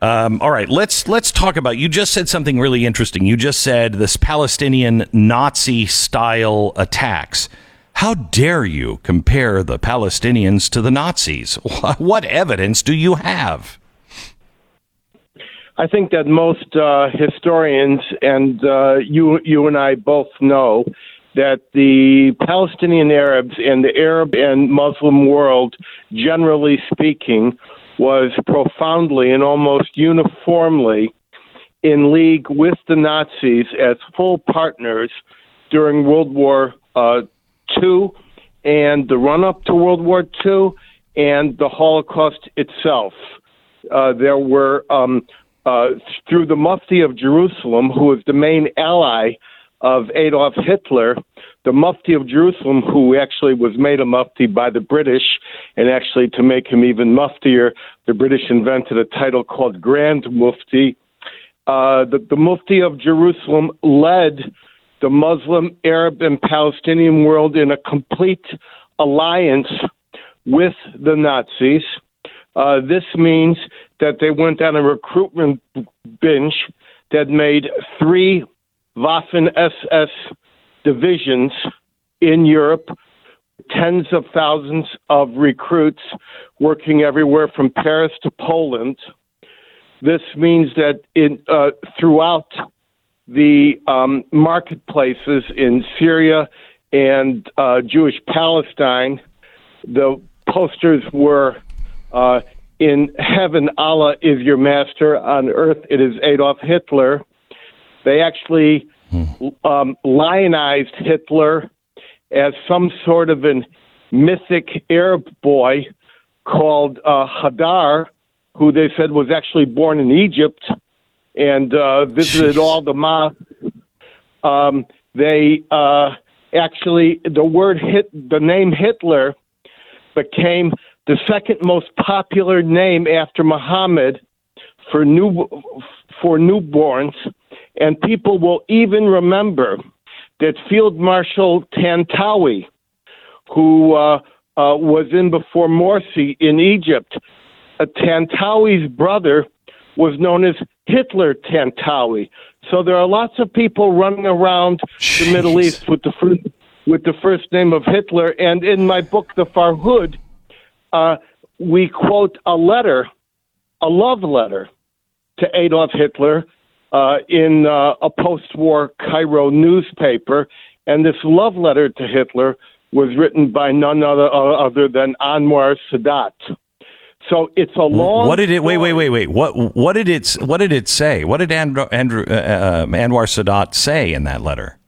Um, all right, let's let's talk about. You just said something really interesting. You just said this Palestinian Nazi style attacks. How dare you compare the Palestinians to the Nazis? What evidence do you have? I think that most uh, historians and uh, you, you and I both know that the Palestinian Arabs and the Arab and Muslim world, generally speaking, was profoundly and almost uniformly in league with the Nazis as full partners during World War uh, II and the run up to World War II and the Holocaust itself. Uh, there were, um, uh, through the Mufti of Jerusalem, who was the main ally of Adolf Hitler, the Mufti of Jerusalem, who actually was made a Mufti by the British, and actually to make him even muftier, the British invented a title called Grand Mufti. Uh, the, the Mufti of Jerusalem led the Muslim, Arab, and Palestinian world in a complete alliance with the Nazis. Uh, this means that they went on a recruitment binge that made three Waffen SS divisions in Europe, tens of thousands of recruits working everywhere from Paris to Poland. This means that in, uh, throughout the um, marketplaces in Syria and uh, Jewish Palestine. The posters were uh, in heaven, Allah is your master. On earth, it is Adolf Hitler. They actually um, lionized Hitler as some sort of an mythic Arab boy called uh, Hadar, who they said was actually born in Egypt and uh, visited Jeez. all the mosques. Um, they uh, actually the word hit the name Hitler became the second most popular name after Muhammad for new for newborns, and people will even remember that Field Marshal Tantawi, who uh, uh, was in before Morsi in Egypt, uh, Tantawi's brother was known as Hitler Tantawi. So there are lots of people running around the Middle East with the first, with the first name of Hitler. And in my book, The Farhud, uh, we quote a letter, a love letter to Adolf Hitler uh, in uh, a post war Cairo newspaper. And this love letter to Hitler was written by none other, uh, other than Anwar Sadat. So it's a long. What did it? Wait, wait, wait, wait. What what did it? What did it say? What did Andrew, Andrew uh, uh, Anwar Sadat say in that letter?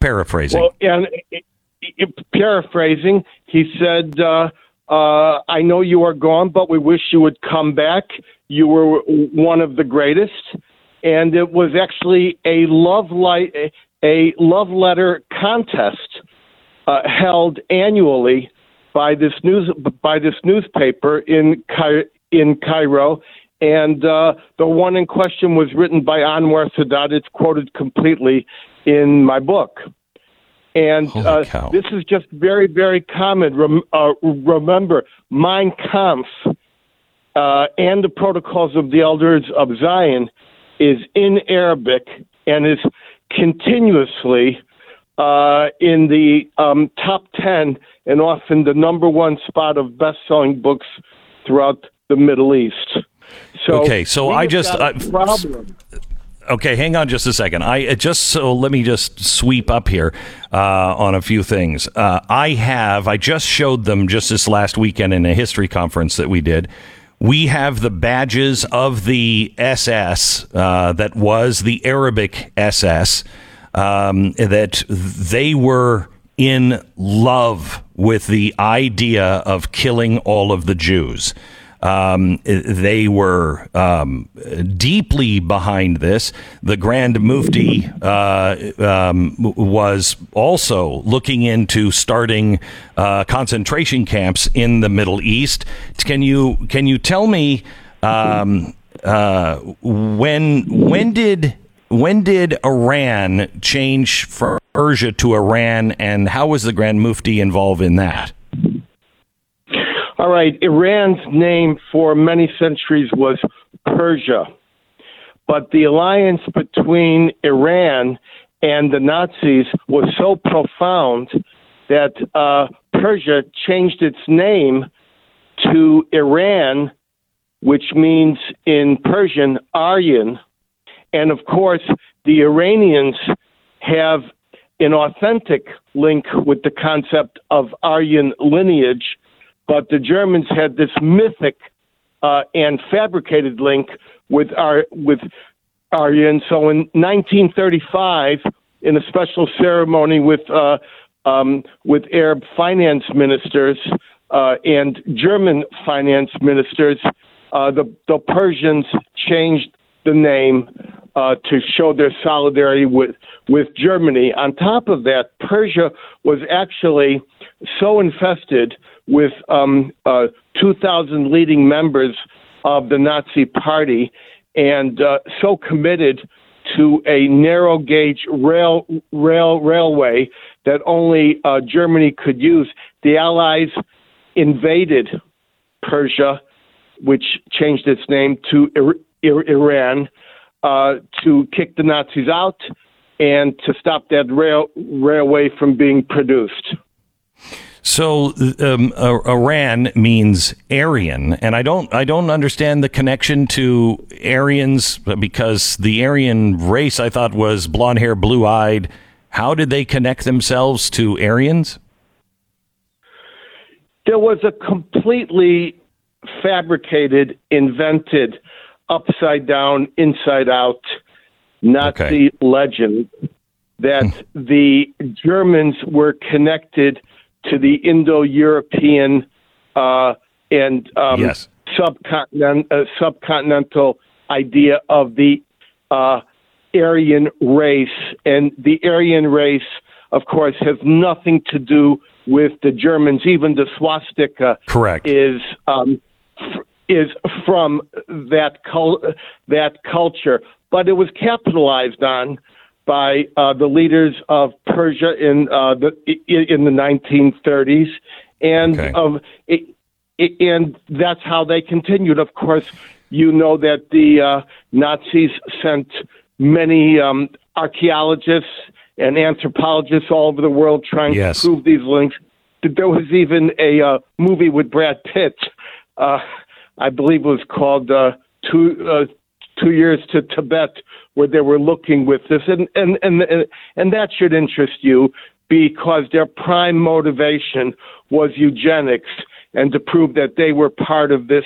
Paraphrasing. Well, and it, it, paraphrasing, he said, uh, uh, "I know you are gone, but we wish you would come back. You were one of the greatest." And it was actually a love light, a love letter contest uh, held annually by this news by this newspaper in Cai- in Cairo, and uh, the one in question was written by Anwar Sadat. It's quoted completely in my book, and uh, this is just very very common. Rem- uh, remember, Mein Kampf uh, and the Protocols of the Elders of Zion is in Arabic and is continuously uh, in the um, top 10 and often the number one spot of best selling books throughout the Middle East. So okay, so I just. I, problem. Okay, hang on just a second. I uh, just so let me just sweep up here uh, on a few things. Uh, I have I just showed them just this last weekend in a history conference that we did. We have the badges of the SS uh, that was the Arabic SS um, that they were in love with the idea of killing all of the Jews. Um, they were um, deeply behind this. The Grand Mufti uh, um, was also looking into starting uh, concentration camps in the Middle East. Can you can you tell me um, uh, when when did when did Iran change from Persia to Iran, and how was the Grand Mufti involved in that? All right, Iran's name for many centuries was Persia, but the alliance between Iran and the Nazis was so profound that uh, Persia changed its name to Iran, which means in Persian Aryan. And of course, the Iranians have an authentic link with the concept of Aryan lineage, but the Germans had this mythic uh, and fabricated link with our with Aryan. So in 1935, in a special ceremony with uh, um, with Arab finance ministers uh, and German finance ministers, uh, the the Persians changed the name uh, to show their solidarity with with Germany. On top of that, Persia was actually so infested with um, uh, 2,000 leading members of the Nazi Party and uh, so committed to a narrow gauge rail rail railway that only uh, Germany could use. The Allies invaded Persia, which changed its name to Iran uh, to kick the Nazis out and to stop that rail railway from being produced. So um, uh, Iran means Aryan, and I don't I don't understand the connection to Aryans because the Aryan race I thought was blonde hair, blue eyed. How did they connect themselves to Aryans? There was a completely fabricated, invented upside down, inside out Nazi okay. legend that hmm. the Germans were connected to the Indo European uh, and um, yes. subcontinent, uh, subcontinental idea of the uh, Aryan race. And the Aryan race, of course, has nothing to do with the Germans. Even the swastika Correct. is um, is from that cul- that culture, but it was capitalized on by uh, the leaders of Persia in uh, the in the 1930s, and okay. of it, it, and that's how they continued. Of course, you know that the uh, Nazis sent many um, archaeologists and anthropologists all over the world trying Yes. to prove these links. There was even a uh, movie with Brad Pitt. Uh, I believe it was called uh, Two uh, Two Years to Tibet, where they were looking with this, and and and and, that should interest you because their prime motivation was eugenics and to prove that they were part of this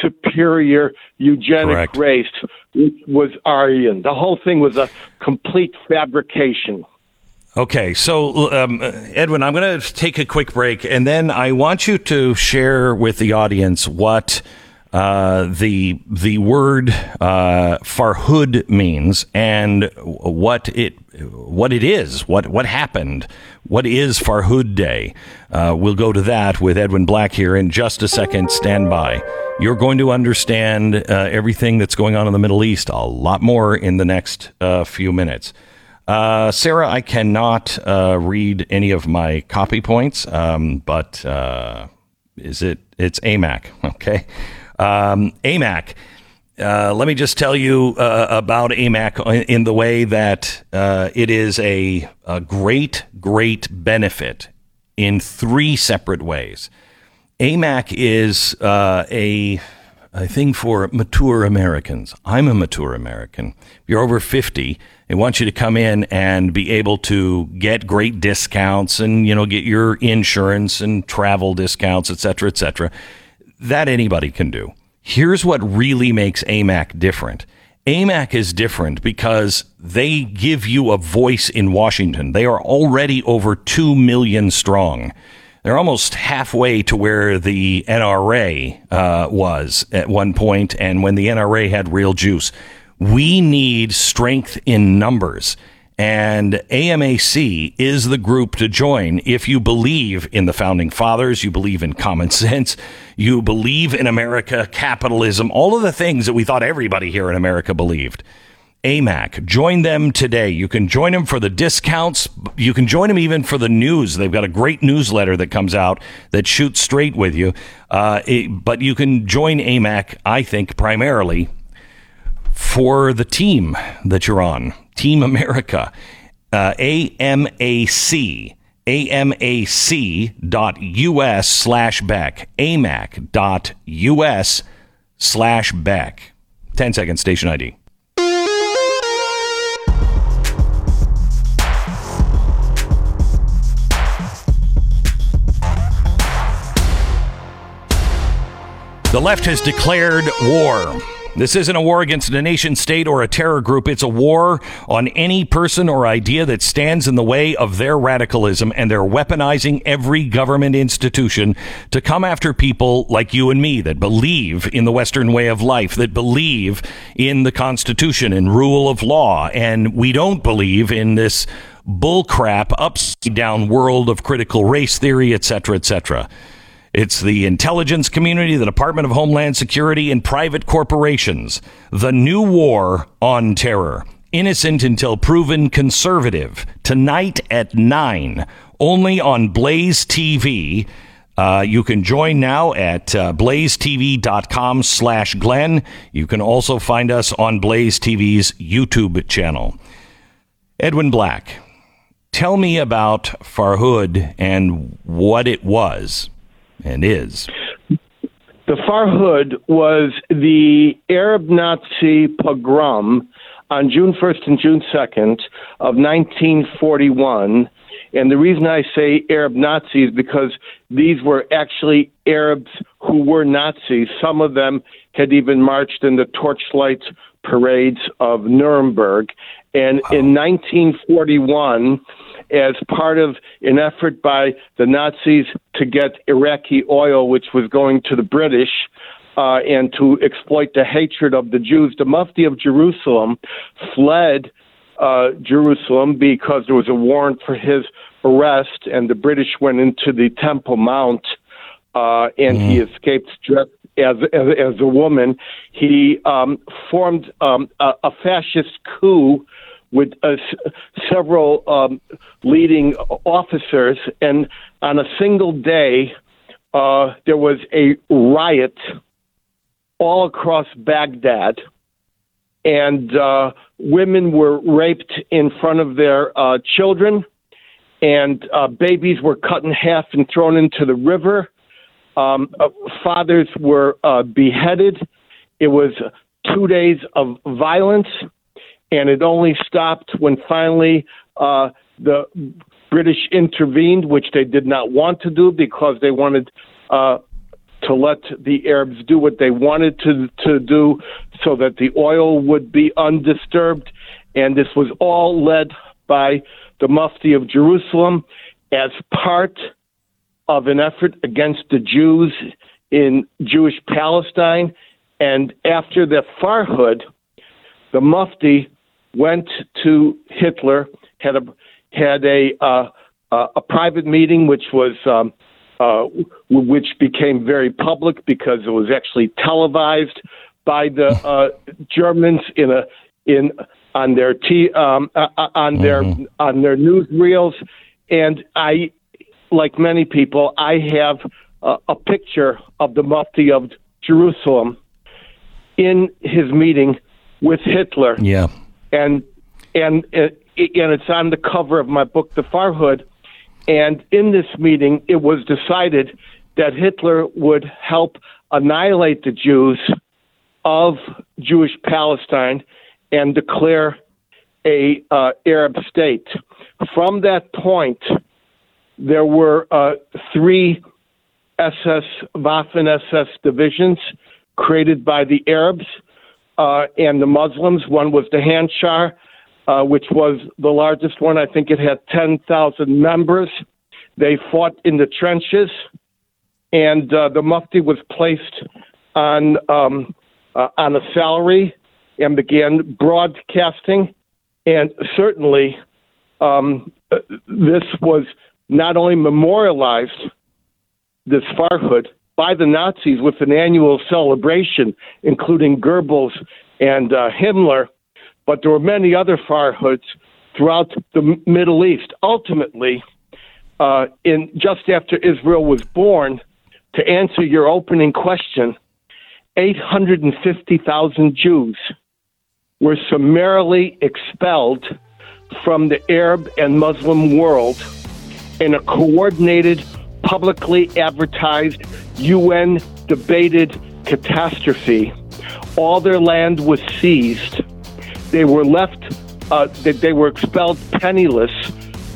superior eugenic Correct. race, which was Aryan. The whole thing was a complete fabrication. Okay, so um, Edwin, I'm going to take a quick break, and then I want you to share with the audience what uh, the the word uh, Farhud means and what it what it is, what what happened, what is Farhud Day. Uh, we'll go to that with Edwin Black here in just a second. Stand by. You're going to understand uh, everything that's going on in the Middle East a lot more in the next uh, few minutes. Uh, Sarah, I cannot uh, read any of my copy points, um, but uh, is it? It's AMAC. Okay, um, AMAC. Uh, let me just tell you uh, about AMAC in- the way that uh, it is a, a great, great benefit in three separate ways. AMAC is uh, a a thing for mature Americans. I'm a mature American. If you're over 50, they want you to come in and be able to get great discounts and, you know, get your insurance and travel discounts, et cetera, et cetera. That anybody can do. Here's what really makes AMAC different. AMAC is different because they give you a voice in Washington. They are already over 2 million strong. They're almost halfway to where the NRA uh, was at one point, and when the NRA had real juice. We need strength in numbers. And AMAC is the group to join if you believe in the founding fathers, you believe in common sense, you believe in America, capitalism, all of the things that we thought everybody here in America believed. AMAC. Join them today. You can join them for the discounts. You can join them even for the news. They've got a great newsletter that comes out that shoots straight with you. Uh, it- but you can join AMAC, I think, primarily for the team that you're on, Team America. Uh, AMAC. AMAC.us slash Beck. AMAC.us slash Beck. 10 second station ID. The left has declared war. This isn't a war against a nation state or a terror group. It's a war on any person or idea that stands in the way of their radicalism, and they're weaponizing every government institution to come after people like you and me that believe in the Western way of life, that believe in the Constitution and rule of law. And we don't believe in this bullcrap, upside down world of critical race theory, et cetera, et cetera. It's the intelligence community, the Department of Homeland Security, and private corporations. The new war on terror. Innocent until proven conservative. Tonight at 9, only on Blaze TV. Uh, you can join now at uh, blazetv.com slash Glenn. You can also find us on Blaze TV's YouTube channel. Edwin Black, tell me about Farhud and what it was and is. The Farhud was the Arab Nazi pogrom on June 1st and June 2nd of 1941. And the reason I say Arab Nazis because these were actually Arabs who were Nazis. Some of them had even marched in the torchlight parades of Nuremberg. And in 1941, as part of an effort by the Nazis to get Iraqi oil, which was going to the British, uh, and to exploit the hatred of the Jews, the Mufti of Jerusalem fled uh, Jerusalem because there was a warrant for his arrest, and the British went into the Temple Mount, uh, and he escaped dressed as, as as a woman. He um, formed um, a, a fascist coup with uh, several um, leading officers, and on a single day, uh, there was a riot all across Baghdad, and uh, women were raped in front of their uh, children, and uh, babies were cut in half and thrown into the river. Um, uh, fathers were beheaded. It was two days of violence, and it only stopped when finally uh, the British intervened, which they did not want to do because they wanted uh, to let the Arabs do what they wanted to to do, so that the oil would be undisturbed. And this was all led by the Mufti of Jerusalem as part of an effort against the Jews in Jewish Palestine. And after the Farhud, the Mufti went to Hitler, had a had a uh, uh, a private meeting, which was um, uh, which became very public because it was actually televised by the uh, Germans in a in on their t um, uh, uh, on their mm-hmm. on their newsreels, and I, like many people, I have uh, a picture of the Mufti of Jerusalem in his meeting with Hitler. Yeah, and and and it's on the cover of my book, The Farhud. And in this meeting, it was decided that Hitler would help annihilate the Jews of Jewish Palestine and declare a uh, Arab state. From that point, there were uh, three SS Waffen SS divisions created by the Arabs uh, and the Muslims. One was the Handschar, uh, which was the largest one. I think it had 10,000 members. They fought in the trenches, and uh, the Mufti was placed on um, uh, on a salary and began broadcasting. And certainly, um, uh, this was not only memorialized this Farhud by the Nazis with an annual celebration, including Goebbels and uh, Himmler, but there were many other Farhuds throughout the Middle East. Ultimately, uh, in just after Israel was born, to answer your opening question, 850,000 Jews were summarily expelled from the Arab and Muslim world in a coordinated, publicly advertised, UN debated catastrophe. All their land was seized they were left, uh, they, they were expelled penniless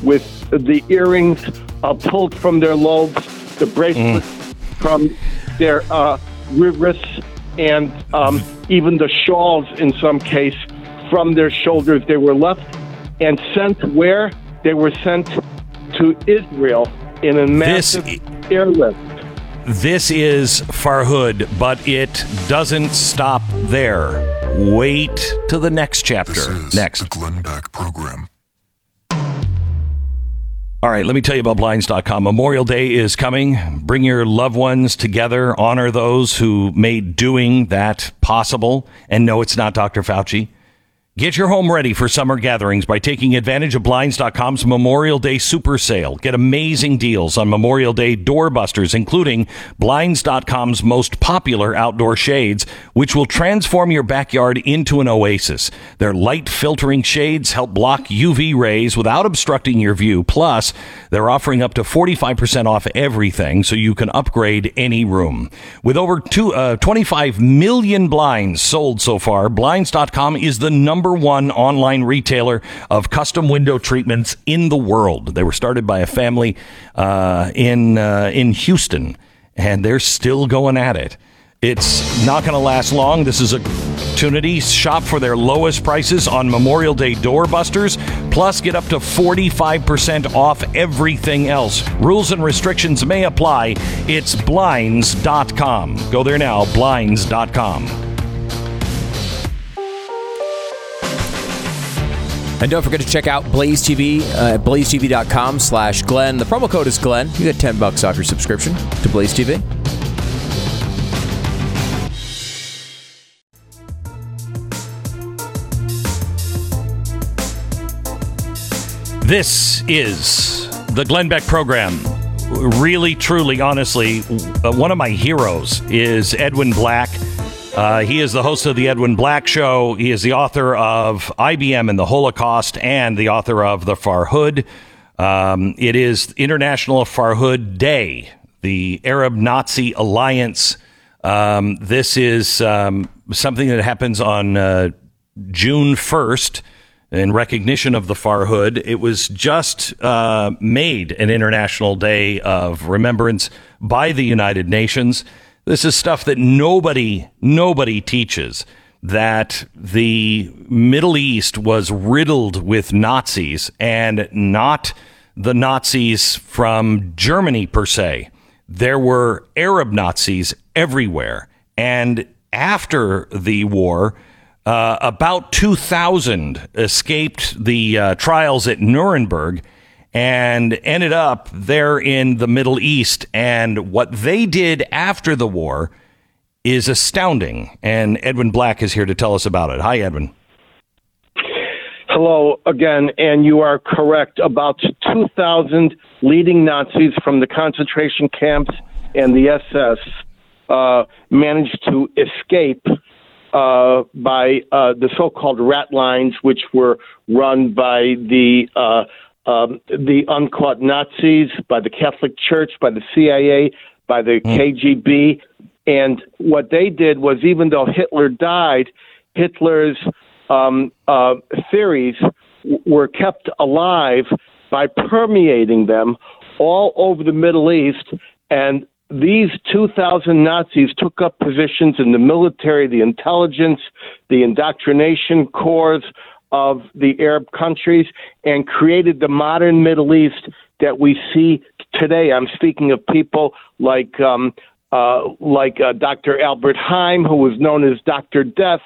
with the earrings uh, pulled from their lobes, the bracelets mm. from their uh, wrists, and um, even the shawls in some case from their shoulders. They were left and sent where? They were sent to Israel in a massive this, airlift. This is Farhud, but it doesn't stop there. Wait to the next chapter. next. The Glenn Beck program. All right, let me tell you about Blinds.com. Memorial Day is coming. Bring your loved ones together. Honor those who made doing that possible. And no, it's not Dr. Fauci. Get your home ready for summer gatherings by taking advantage of Blinds.com's Memorial Day Super Sale. Get amazing deals on Memorial Day doorbusters, including Blinds.com's most popular outdoor shades, which will transform your backyard into an oasis. Their light filtering shades help block UV rays without obstructing your view. Plus, they're offering up to 45% off everything so you can upgrade any room. With over two, uh, 25 million blinds sold so far, Blinds.com is the number number one online retailer of custom window treatments in the world. They were started by a family uh, in uh, in Houston, and they're still going at it. It's not going to last long. This is a opportunity. Shop for their lowest prices on Memorial Day doorbusters. Plus, get up to 45% off everything else. Rules and restrictions may apply. It's blinds.com. Go there now, blinds.com. And don't forget to check out Blaze TV uh, at blazetv.com slash Glenn. The promo code is Glenn. You get 10 bucks off your subscription to Blaze TV. This is the Glenn Beck program. Really, truly, honestly, uh, one of my heroes is Edwin Black Uh, he is the host of the Edwin Black Show. He is the author of IBM and the Holocaust and the author of The Farhud. Um, it is International Farhud Day, the Arab Nazi Alliance. Um, this is um, something that happens on uh, June 1st in recognition of the Farhud. It was just uh, made an International Day of Remembrance by the United Nations. This is stuff that nobody, nobody teaches. That the Middle East was riddled with Nazis and not the Nazis from Germany per se. There were Arab Nazis everywhere. And after the war, uh, about 2,000 escaped the uh, trials at Nuremberg and ended up there in the Middle East. And what they did after the war is astounding. And Edwin Black is here to tell us about it. Hi, Edwin. Hello again, and you are correct. About 2,000 leading Nazis from the concentration camps and the SS uh, managed to escape uh, by uh, the so-called rat lines, which were run by the uh, um, the uncaught Nazis, by the Catholic Church, by the CIA, by the mm. KGB, and what they did was, even though Hitler died, Hitler's um, uh, theories w- were kept alive by permeating them all over the Middle East, and these 2,000 Nazis took up positions in the military, the intelligence, the indoctrination corps of the Arab countries, and created the modern Middle East that we see today. I'm speaking of people like um, uh, like uh, Dr. Aribert Heim, who was known as Dr. Death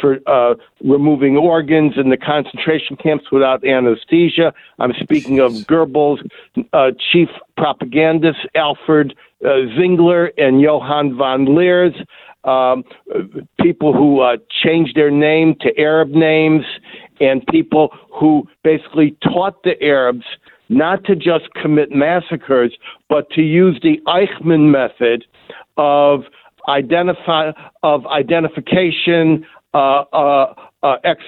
for uh, removing organs in the concentration camps without anesthesia. I'm speaking of Goebbels' uh, chief propagandist, Alfred uh, Ziegler and Johann von Leers. Um, people who uh, changed their name to Arab names, and people who basically taught the Arabs not to just commit massacres, but to use the Eichmann method of identify of identification, uh, uh, uh, ex-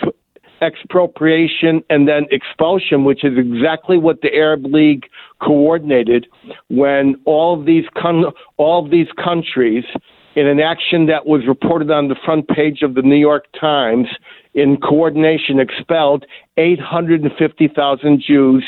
expropriation, and then expulsion, which is exactly what the Arab League coordinated when all of these con- all of these countries, in an action that was reported on the front page of the New York Times, in coordination expelled 850,000 Jews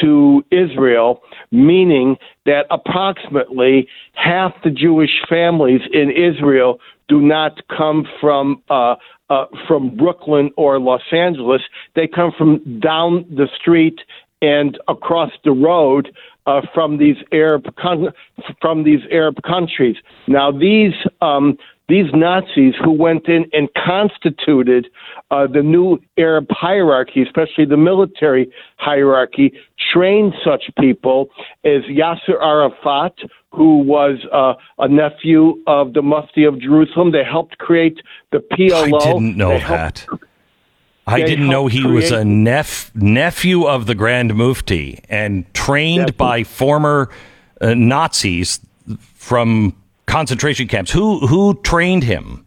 to Israel, meaning that approximately half the Jewish families in Israel do not come from uh, uh, from Brooklyn or Los Angeles. They come from down the street and across the road uh, from these Arab con- from these Arab countries. Now these um, these Nazis who went in and constituted uh, the new Arab hierarchy, especially the military hierarchy, trained such people as Yasser Arafat, who was uh, a nephew of the Mufti of Jerusalem. They helped create the PLO. I didn't know that. I didn't know he was a nep- nephew of the Grand Mufti and trained by former uh, Nazis from concentration camps. Who who trained him?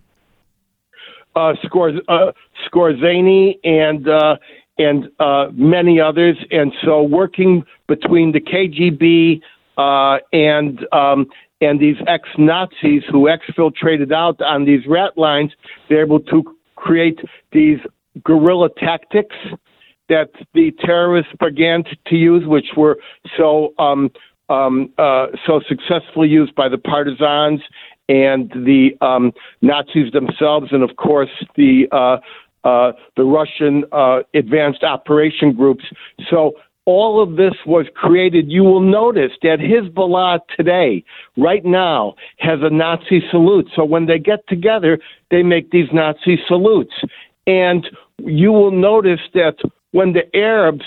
Uh, Scorz, uh, Skorzeny and uh, and uh, many others. And so, working between the KGB uh, and um, and these ex Nazis who exfiltrated out on these rat lines, they're able to create these guerrilla tactics that the terrorists began to use, which were so um, um, uh, so successfully used by the partisans and the um, Nazis themselves, and of course the uh, uh, the Russian uh, advanced operation groups. So all of this was created. You will notice that Hezbollah today, right now, has a Nazi salute. So when they get together, they make these Nazi salutes. And you will notice that when the Arabs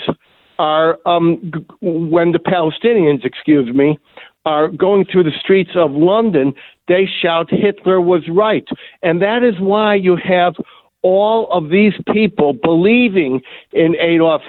are, um, g- when the Palestinians, excuse me, are going through the streets of London, they shout Hitler was right. And that is why you have all of these people believing in Adolf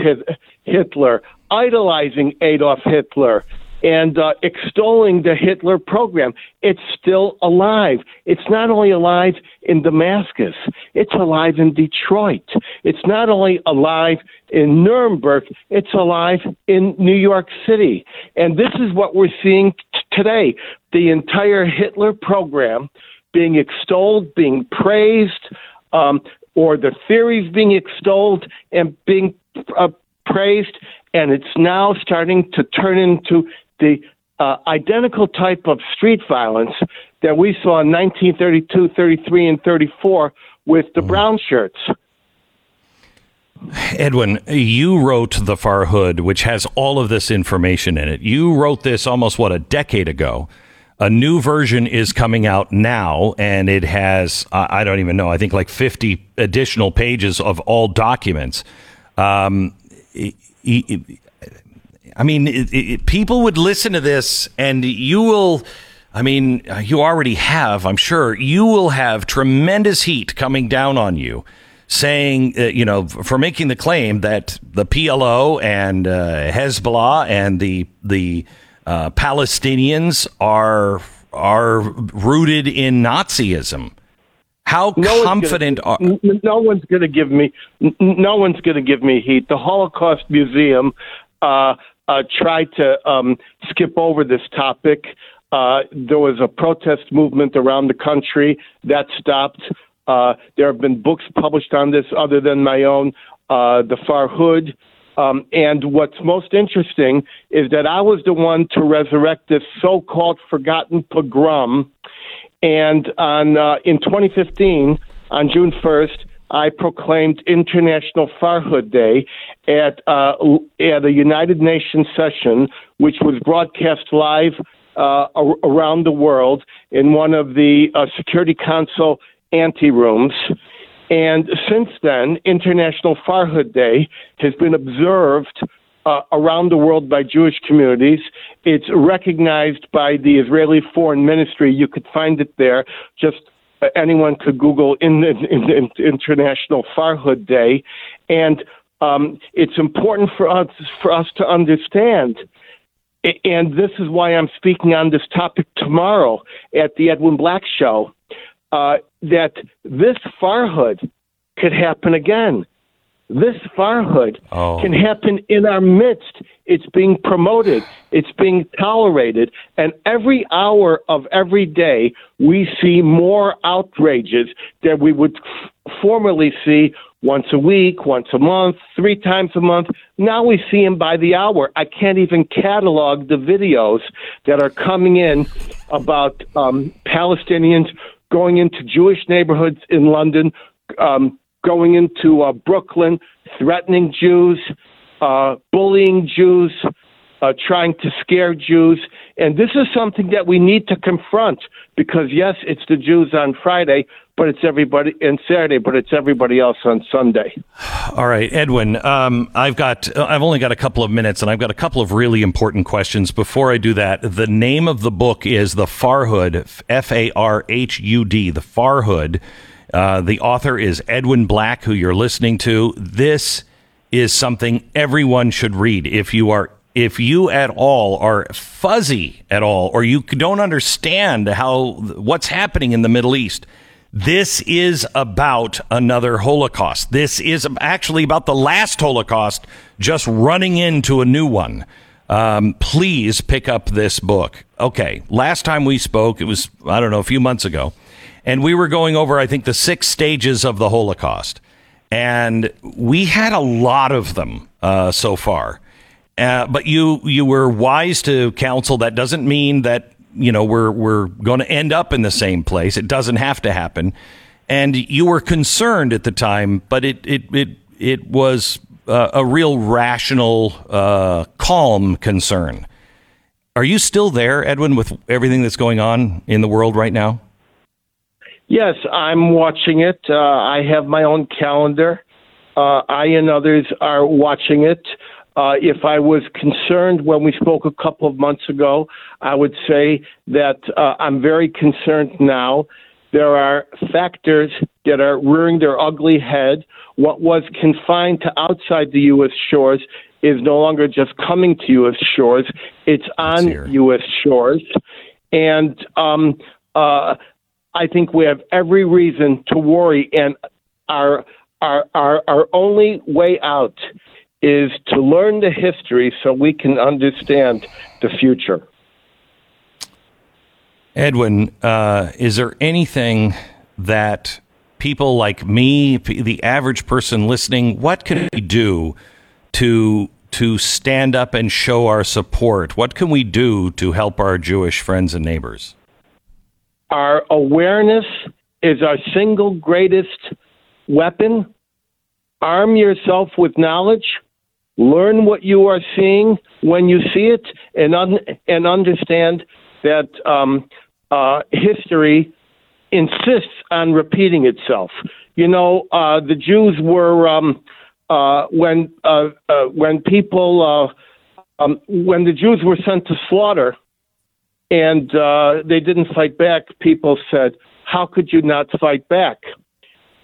Hitler, idolizing Adolf Hitler. And uh, extolling the Hitler program. It's still alive. It's not only alive in Damascus, it's alive in Detroit. It's not only alive in Nuremberg, it's alive in New York City. And this is what we're seeing t- today the entire Hitler program being extolled, being praised, um, or the theories being extolled and being uh, praised, and it's now starting to turn into the uh, identical type of street violence that we saw in 1932, 33, and 34 with the brown shirts. Edwin, you wrote The Farhud, which has all of this information in it. You wrote this almost, what, a decade ago. A new version is coming out now, and it has, I don't even know, I think like 50 additional pages of all documents. Um, I mean, it, it, people would listen to this, and you will. I mean, you already have, I'm sure, you will have tremendous heat coming down on you saying, uh, you know, for making the claim that the PLO and uh, Hezbollah and the the uh, Palestinians are are rooted in Nazism. How no confident gonna, are? No one's going to give me. No one's going to give me heat. The Holocaust Museum uh, uh, tried to um, skip over this topic. Uh, there was a protest movement around the country that stopped. Uh, there have been books published on this other than my own, uh, The Farhud. Um, and what's most interesting is that I was the one to resurrect this so called forgotten pogrom. And on, uh, in 2015, on June 1st, I proclaimed International Farhud Day at, uh, at a United Nations session, which was broadcast live uh, around the world in one of the uh, Security Council ante rooms. And since then, International Farhud Day has been observed uh, around the world by Jewish communities. It's recognized by the Israeli Foreign Ministry. You could find it there. Just anyone could Google in, in, in, International Farhud Day, and um, it's important for us for us to understand. And this is why I'm speaking on this topic tomorrow at the Edwin Black Show uh, that this farhud could happen again. This farhud oh. can happen in our midst. It's being promoted, it's being tolerated, and every hour of every day we see more outrages that we would f- formerly see once a week, once a month, three times a month. Now we see them by the hour. I can't even catalog the videos that are coming in about um, Palestinians going into Jewish neighborhoods in London, um, going into uh, Brooklyn, threatening Jews, uh, bullying Jews, uh, trying to scare Jews. And this is something that we need to confront because, yes, it's the Jews on Friday, but it's everybody and Saturday, but it's everybody else on Sunday. All right, Edwin. Um, I've got I've only got a couple of minutes, and I've got a couple of really important questions. Before I do that, the name of the book is The Farhud, F A R H U D, The Farhud. Uh, the author is Edwin Black, who you're listening to. This is something everyone should read if you are if you at all are fuzzy at all or you don't understand how what's happening in the Middle East this is about another Holocaust. This is actually about the last Holocaust, just running into a new one. Um, please pick up this book. Okay, last time we spoke, it was, I don't know, a few months ago, and we were going over, I think, the six stages of the Holocaust. And we had a lot of them uh, so far. Uh, but you you were wise to counsel that doesn't mean that you know we're we're going to end up in the same place. It doesn't have to happen. And you were concerned at the time, but it it it it was uh, a real rational, uh, calm concern. Are you still there, Edwin, with everything that's going on in the world right now? Yes, I'm watching it. Uh, I have my own calendar. Uh, I and others are watching it. Uh, if I was concerned when we spoke a couple of months ago, I would say that uh, I'm very concerned now. There are factors that are rearing their ugly head. What was confined to outside the U.S. shores is no longer just coming to U.S. shores; it's on U.S. shores, and um, uh, I think we have every reason to worry. And our our our, our only way out is to learn the history so we can understand the future. Edwin, uh, is there anything that people like me, the average person listening, what can we do to to stand up and show our support? What can we do to help our Jewish friends and neighbors? Our awareness is our single greatest weapon. Arm yourself with knowledge. Learn what you are seeing when you see it, and un- and understand that um, uh, history insists on repeating itself. You know, uh, the Jews were um, uh, when uh, uh, when people uh, um, when the Jews were sent to slaughter, and they didn't fight back. People said, "How could you not fight back?"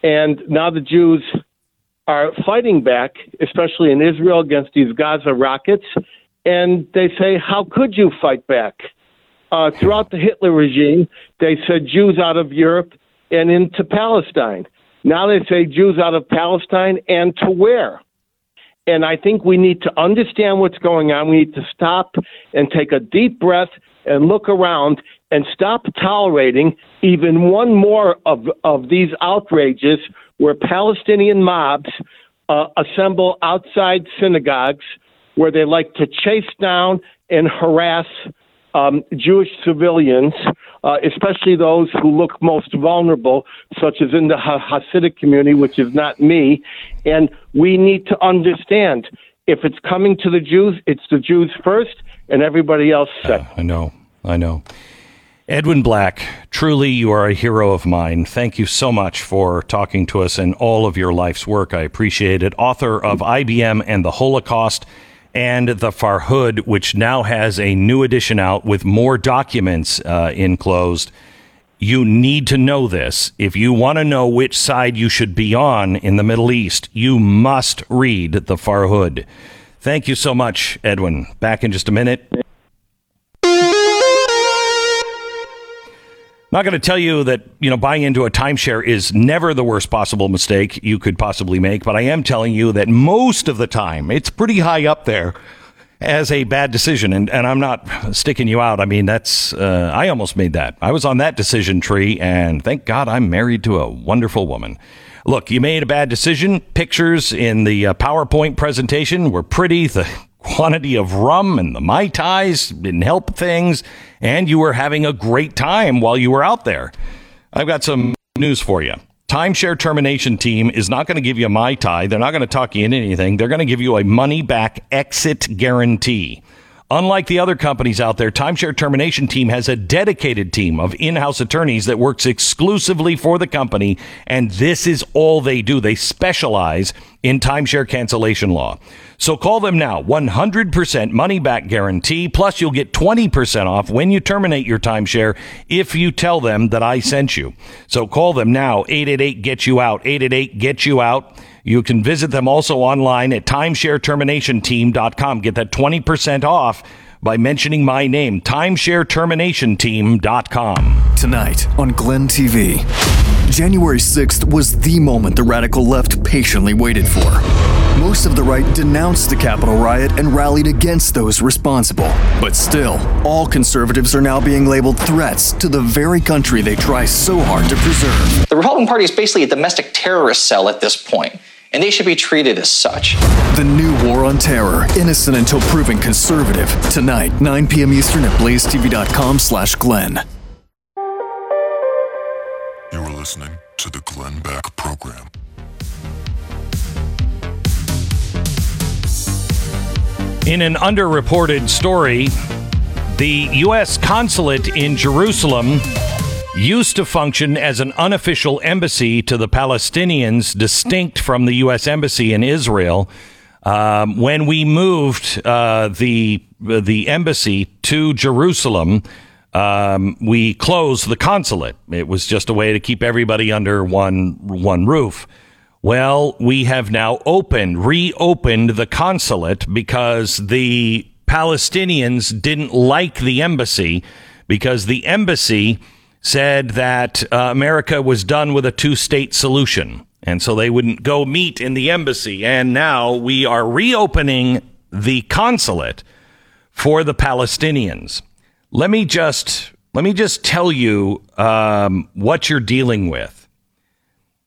And now the Jews are fighting back, especially in Israel against these Gaza rockets, and they say, "How could you fight back?" uh, throughout the Hitler regime, they said Jews out of Europe and into Palestine. Now they say Jews out of Palestine and to where? And I think we need to understand what's going on. We need to stop and take a deep breath and look around and stop tolerating even one more of, of these outrages where Palestinian mobs uh, assemble outside synagogues where they like to chase down and harass um, Jewish civilians, uh, especially those who look most vulnerable, such as in the Hasidic community, which is not me. And we need to understand if it's coming to the Jews, it's the Jews first and everybody else second. Uh, I know. I know. Edwin Black, truly you are a hero of mine. Thank you so much for talking to us and all of your life's work. I appreciate it. Author of IBM and the Holocaust and the Farhud, which now has a new edition out with more documents uh, enclosed. You need to know this. If you want to know which side you should be on in the Middle East, you must read the Farhud. Thank you so much, Edwin. Back in just a minute. Not going to tell you that, you know, buying into a timeshare is never the worst possible mistake you could possibly make, but I am telling you that most of the time it's pretty high up there as a bad decision. And, and I'm not sticking you out. I mean, that's, uh, I almost made that. I was on that decision tree, and thank God I'm married to a wonderful woman. Look, you made a bad decision. Pictures in the uh, PowerPoint presentation were pretty. The quantity of rum and the Mai Tais didn't help things, and you were having a great time while you were out there. I've got some news for you. Timeshare termination team is not going to give you a Mai Tai. They're not going to talk you into anything. They're going to give you a money back exit guarantee. Unlike the other companies out there, Timeshare Termination Team has a dedicated team of in house attorneys that works exclusively for the company, and this is all they do. They specialize in timeshare cancellation law. So call them now 100% money back guarantee, plus you'll get 20% off when you terminate your timeshare if you tell them that I sent you. So call them now 888 Get You Out, 888 Get You Out. You can visit them also online at timeshareterminationteam.com. Get that 20% off by mentioning my name, timeshareterminationteam.com. Tonight on Glenn TV, January 6th was the moment the radical left patiently waited for. Most of the right denounced the Capitol riot and rallied against those responsible. But still, all conservatives are now being labeled threats to the very country they try so hard to preserve. The Republican Party is basically a domestic terrorist cell at this point and they should be treated as such. The new war on terror, innocent until proven conservative. Tonight, 9 p.m. Eastern at blazetv.com slash Glenn. You are listening to the Glenn Beck Program. In an underreported story, the U.S. consulate in Jerusalem used to function as an unofficial embassy to the Palestinians, distinct from the U.S. embassy in Israel. Um, when we moved uh, the the embassy to Jerusalem, um, we closed the consulate. It was just a way to keep everybody under one one roof. Well, we have now opened, reopened the consulate because the Palestinians didn't like the embassy because the embassy said that uh, America was done with a two state solution. And so they wouldn't go meet in the embassy. And now we are reopening the consulate for the Palestinians. Let me just let me just tell you um, what you're dealing with.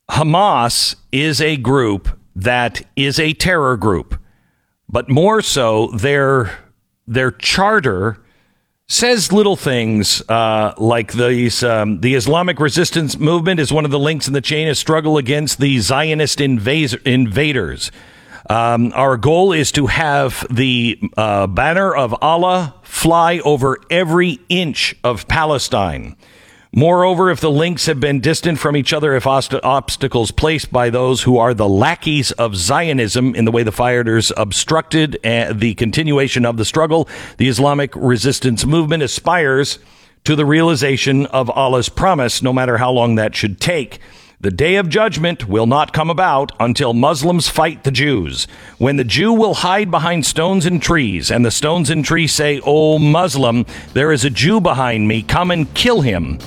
Hamas is a group that is a terror group, but more so, their their charter says little things uh, like these. Um, the Islamic resistance movement is one of the links in the chain of struggle against the Zionist invas- invaders. Um, our goal is to have the uh, banner of Allah fly over every inch of Palestine. Moreover, if the links have been distant from each other, if ost- obstacles placed by those who are the lackeys of Zionism in the way the fighters obstructed uh, the continuation of the struggle, the Islamic resistance movement aspires to the realization of Allah's promise, no matter how long that should take. The day of judgment will not come about until Muslims fight the Jews. When the Jew will hide behind stones and trees, and the stones and trees say, O Muslim, there is a Jew behind me, come and kill him.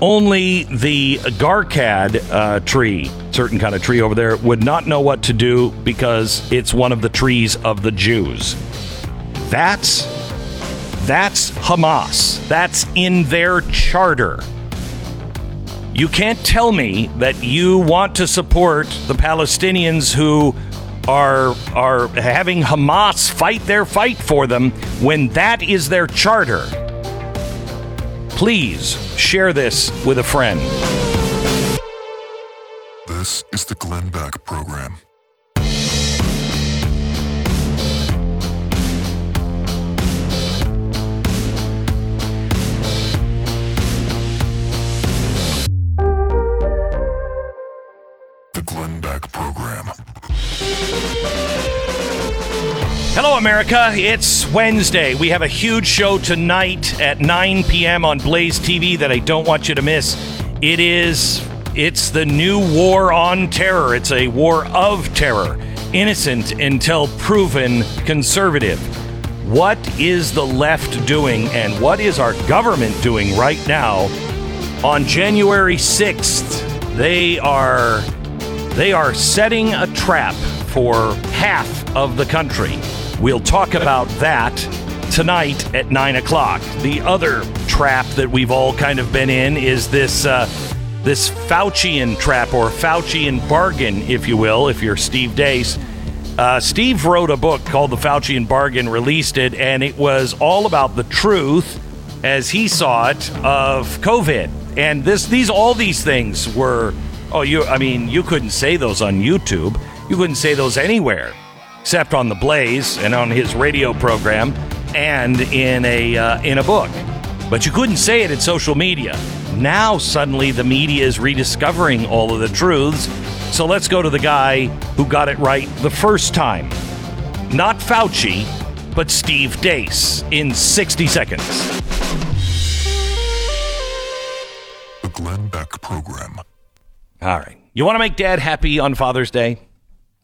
Only the Gharqad uh, tree, certain kind of tree over there, would not know what to do because it's one of the trees of the Jews. That's that's Hamas. That's in their charter. You can't tell me that you want to support the Palestinians who are are having Hamas fight their fight for them when that is their charter. Please share this with a friend. This is the Glenn Beck Program. The Glenn Beck Program. Hello, America. It's Wednesday. We have a huge show tonight at 9 p.m. on Blaze TV that I don't want you to miss. It is, it's the new war on terror. It's a war of terror. Innocent until proven conservative. What is the left doing and what is our government doing right now? On January 6th, they are they are setting a trap for half of the country. We'll talk about that tonight at 9 o'clock. The other trap that we've all kind of been in is this, uh, this Faucian trap or Faucian bargain, if you will, if you're Steve Deace. Uh, Steve wrote a book called The Faucian Bargain, released it, and it was all about the truth as he saw it of COVID. And this, these, all these things were Oh, you, I mean, you couldn't say those on YouTube. You couldn't say those anywhere except on the Blaze and on his radio program and in a, uh, in a book. But you couldn't say it in social media. Now, suddenly, the media is rediscovering all of the truths. So let's go to the guy who got it right the first time. Not Fauci, but Steve Deace in 60 seconds. The Glenn Beck Program. All right. You want to make dad happy on Father's Day?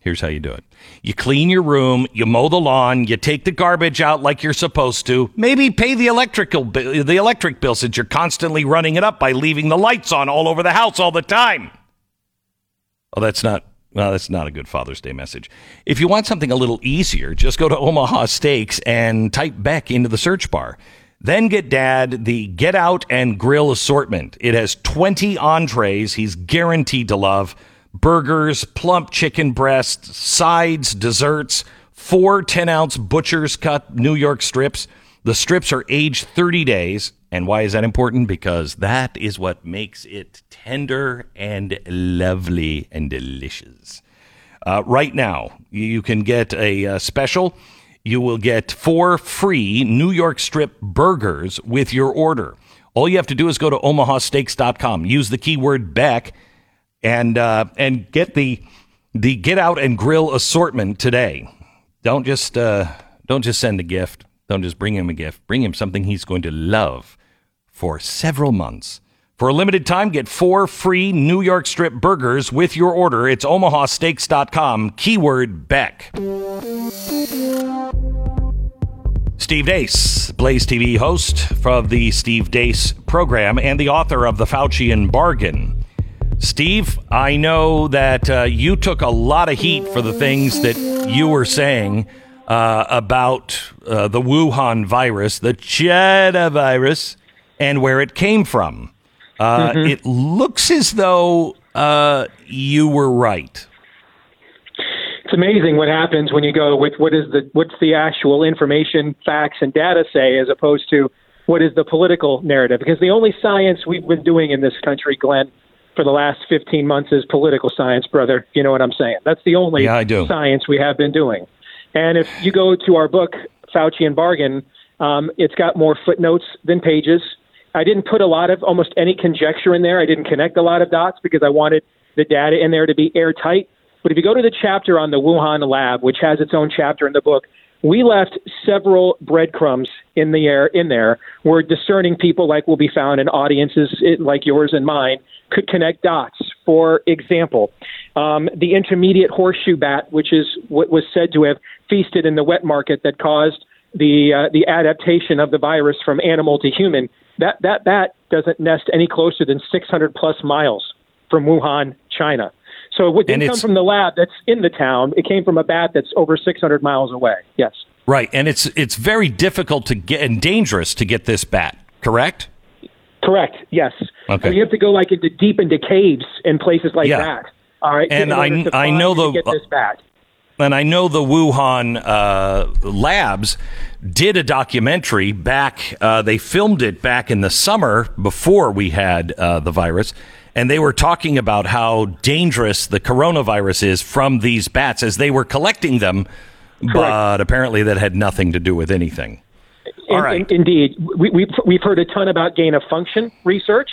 Here's how you do it. You clean your room, you mow the lawn, you take the garbage out like you're supposed to. Maybe pay the electrical bill, the electric bill since you're constantly running it up by leaving the lights on all over the house all the time. Oh, that's not well, that's not a good Father's Day message. If you want something a little easier, just go to Omaha Steaks and type Beck into the search bar. Then get dad the Get Out and Grill assortment. It has 20 entrees he's guaranteed to love burgers, plump chicken breasts, sides, desserts, four 10 ounce butcher's cut New York strips. The strips are aged 30 days. And why is that important? Because that is what makes it tender and lovely and delicious. Uh, right now, you can get a, uh special you will get four free New York strip burgers with your order. All you have to do is go to omahasteaks.com, use the keyword Beck, and uh, and get the the get out and grill assortment today. Don't just uh, don't just send a gift. Don't just bring him a gift. Bring him something he's going to love for several months. For a limited time, get four free New York strip burgers with your order. It's omahasteaks.com, keyword Beck. Steve Deace, Blaze TV host of the Steve Deace program and the author of The Faucian Bargain. Steve, I know that uh, you took a lot of heat for the things that you were saying uh, about uh, the Wuhan virus, the China virus, and where it came from. Uh, Mhm. It looks as though uh, you were right. It's amazing what happens when you go with what is the what's the actual information, facts, and data say, as opposed to what is the political narrative. Because the only science we've been doing in this country, Glenn, for the last 15 months is political science, brother. You know what I'm saying? That's the only Yeah, I do. science we have been doing. And if you go to our book, Faucian Bargain, um, it's got more footnotes than pages. I didn't put a lot of almost any conjecture in there. I didn't connect a lot of dots because I wanted the data in there to be airtight. But if you go to the chapter on the Wuhan lab, which has its own chapter in the book, we left several breadcrumbs in the air in there where discerning people like will be found in audiences eh, like yours and mine could connect dots. For example, um, the intermediate horseshoe bat, which is what was said to have feasted in the wet market that caused the uh, the adaptation of the virus from animal to human. That that bat doesn't nest any closer than 600 plus miles from Wuhan, China. So it didn't come from the lab that's in the town. It came from a bat that's over 600 miles away. Yes. Right, and it's it's very difficult to get and dangerous to get this bat. Correct? Correct. Yes. Okay. So you have to go like into deep into caves and places like Yeah. that. All right. And I- I know the- get this bat. And I know the Wuhan uh, labs did a documentary back. Uh, they filmed it back in the summer before we had uh, the virus, and they were talking about how dangerous the coronavirus is from these bats as they were collecting them. But apparently, that had nothing to do with anything. All In- right. in- indeed, we, we've we've heard a ton about gain of function research,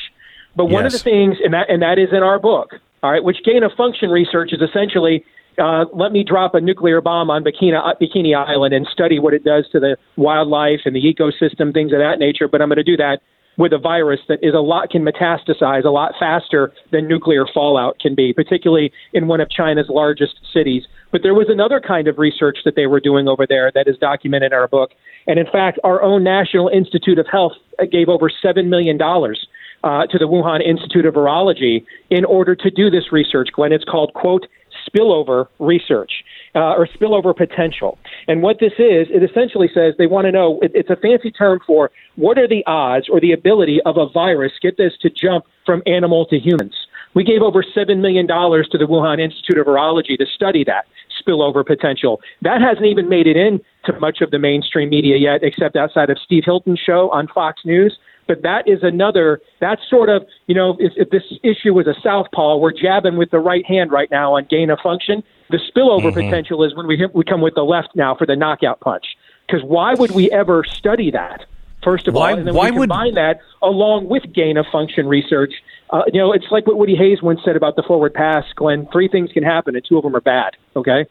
but one of the things, and that and that is in our book, all right, which gain of function research is essentially. Uh, let me drop a nuclear bomb on Bikini, uh, Bikini Island and study what it does to the wildlife and the ecosystem, things of that nature. But I'm going to do that with a virus that is a lot can metastasize a lot faster than nuclear fallout can be, particularly in one of China's largest cities. But there was another kind of research that they were doing over there that is documented in our book. And in fact, our own National Institute of Health uh, gave over $7 million uh, to the Wuhan Institute of Virology in order to do this research, Glenn. It's called, quote, spillover research uh, or spillover potential. And what this is, it essentially says they want to know, it, it's a fancy term for what are the odds or the ability of a virus, get this, to jump from animal to humans. We gave over $7 million to the Wuhan Institute of Virology to study that spillover potential. That hasn't even made it into much of the mainstream media yet, except outside of Steve Hilton's show on Fox News. But that is another, that's sort of, you know, if, if this issue was a southpaw, we're jabbing with the right hand right now on gain of function. The spillover Mhm. potential is when we, hit, we come with the left now for the knockout punch. Because why would we ever study that? First of Why- all, and then why we would- that along with gain of function research. Uh, you know, it's like what Woody Hayes once said about the forward pass, Glenn. Three things can happen, and two of them are bad. Okay.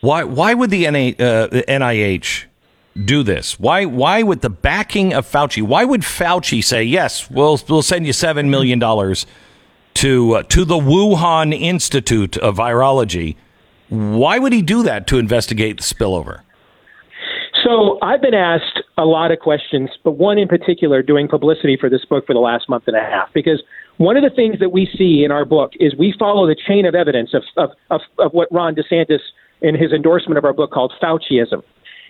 Why why would the NA, uh, the NIH do this? Why why with the backing of Fauci? Why would Fauci say yes? We'll we'll send you seven million dollars to uh, to the Wuhan Institute of Virology. Why would he do that to investigate the spillover? So I've been asked a lot of questions, but one in particular doing publicity for this book for the last month and a half, because one of the things that we see in our book is we follow the chain of evidence of, of, of, of what Ron DeSantis in his endorsement of our book called Fauciism.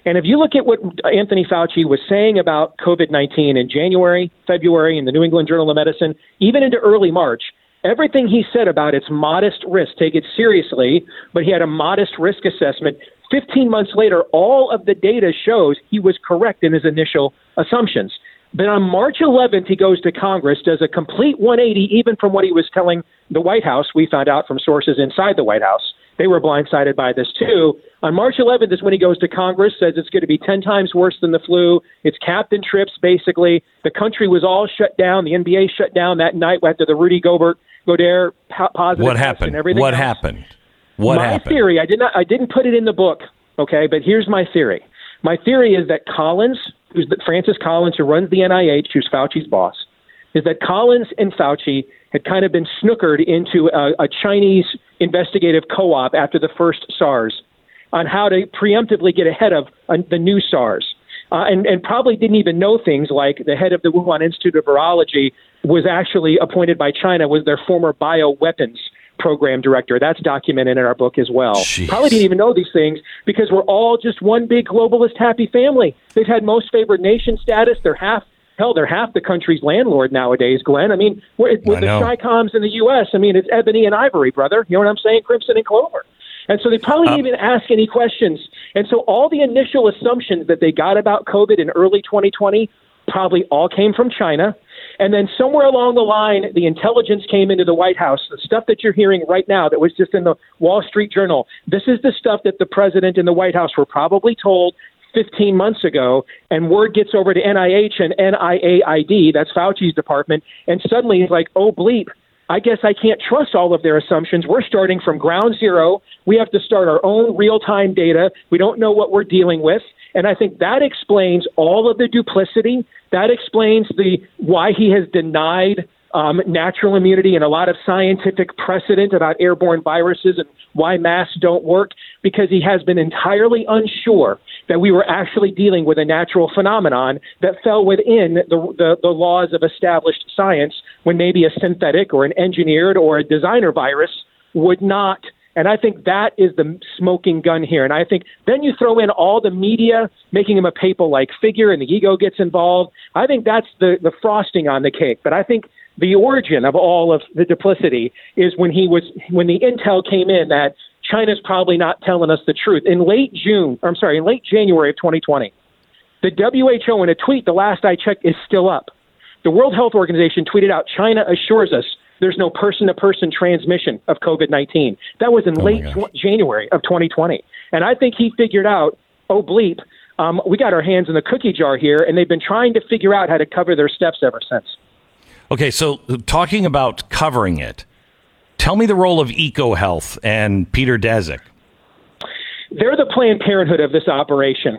And if you look at what Anthony Fauci was saying about COVID 19 in January, February, in the New England Journal of Medicine, even into early March, everything he said about its modest risk, take it seriously, but he had a modest risk assessment. 15 months later, all of the data shows he was correct in his initial assumptions. But on March 11th, he goes to Congress, does a complete 180, even from what he was telling the White House. We found out from sources inside the White House. They were blindsided by this too. On March 11th is when he goes to Congress, says it's going to be 10 times worse than the flu. It's captain trips, basically. The country was all shut down. The NBA shut down that night after the Rudy Gobert, Godere po- positive What happened? and everything What else. happened? What my happened? theory, I did not, I didn't put it in the book, okay, but here's my theory. My theory is that Collins, who's the, Francis Collins, who runs the NIH, who's Fauci's boss, is that Collins and Fauci had kind of been snookered into a, a Chinese investigative co-op after the first SARS on how to preemptively get ahead of uh, the new SARS. Uh, and, and probably didn't even know things like the head of the Wuhan Institute of Virology was actually appointed by China, was their former bioweapons program director. That's documented in our book as well. Jeez. Probably didn't even know these things because we're all just one big globalist happy family. They've had most favored nation status. They're half hell, they're half the country's landlord nowadays, Glenn. I mean, with the. Chicoms in the U.S., I mean, it's ebony and ivory, brother. You know what I'm saying? Crimson and clover. And so they probably Um, didn't even ask any questions. And so all the initial assumptions that they got about COVID in early 2020 probably all came from China. And then somewhere along the line, the intelligence came into the White House. The stuff that you're hearing right now that was just in the Wall Street Journal, this is the stuff that the president and the White House were probably told 15 months ago, and word gets over to NIH and NIAID, that's Fauci's department, and suddenly he's like, oh, bleep. I guess I can't trust all of their assumptions. We're starting from ground zero. We have to start our own real time data. We don't know what we're dealing with. And I think that explains all of the duplicity. That explains the why he has denied um, natural immunity and a lot of scientific precedent about airborne viruses and why masks don't work because he has been entirely unsure that we were actually dealing with a natural phenomenon that fell within the, the, the laws of established science when maybe a synthetic or an engineered or a designer virus would not. And I think that is the smoking gun here. And I think then you throw in all the media making him a papal like figure and the ego gets involved. I think that's the, the frosting on the cake. But I think the origin of all of the duplicity is when he was when the intel came in that China's probably not telling us the truth. In late June, I'm sorry, in late January of 2020, the WHO in a tweet, the last I checked, is still up. The World Health Organization tweeted out China assures us there's no person to person transmission of COVID 19. That was in late tw- January of 2020. And I think he figured out, oh, bleep, um, we got our hands in the cookie jar here, and they've been trying to figure out how to cover their steps ever since. Okay, so talking about covering it, tell me the role of EcoHealth and Peter Daszak. They're the Planned Parenthood of this operation.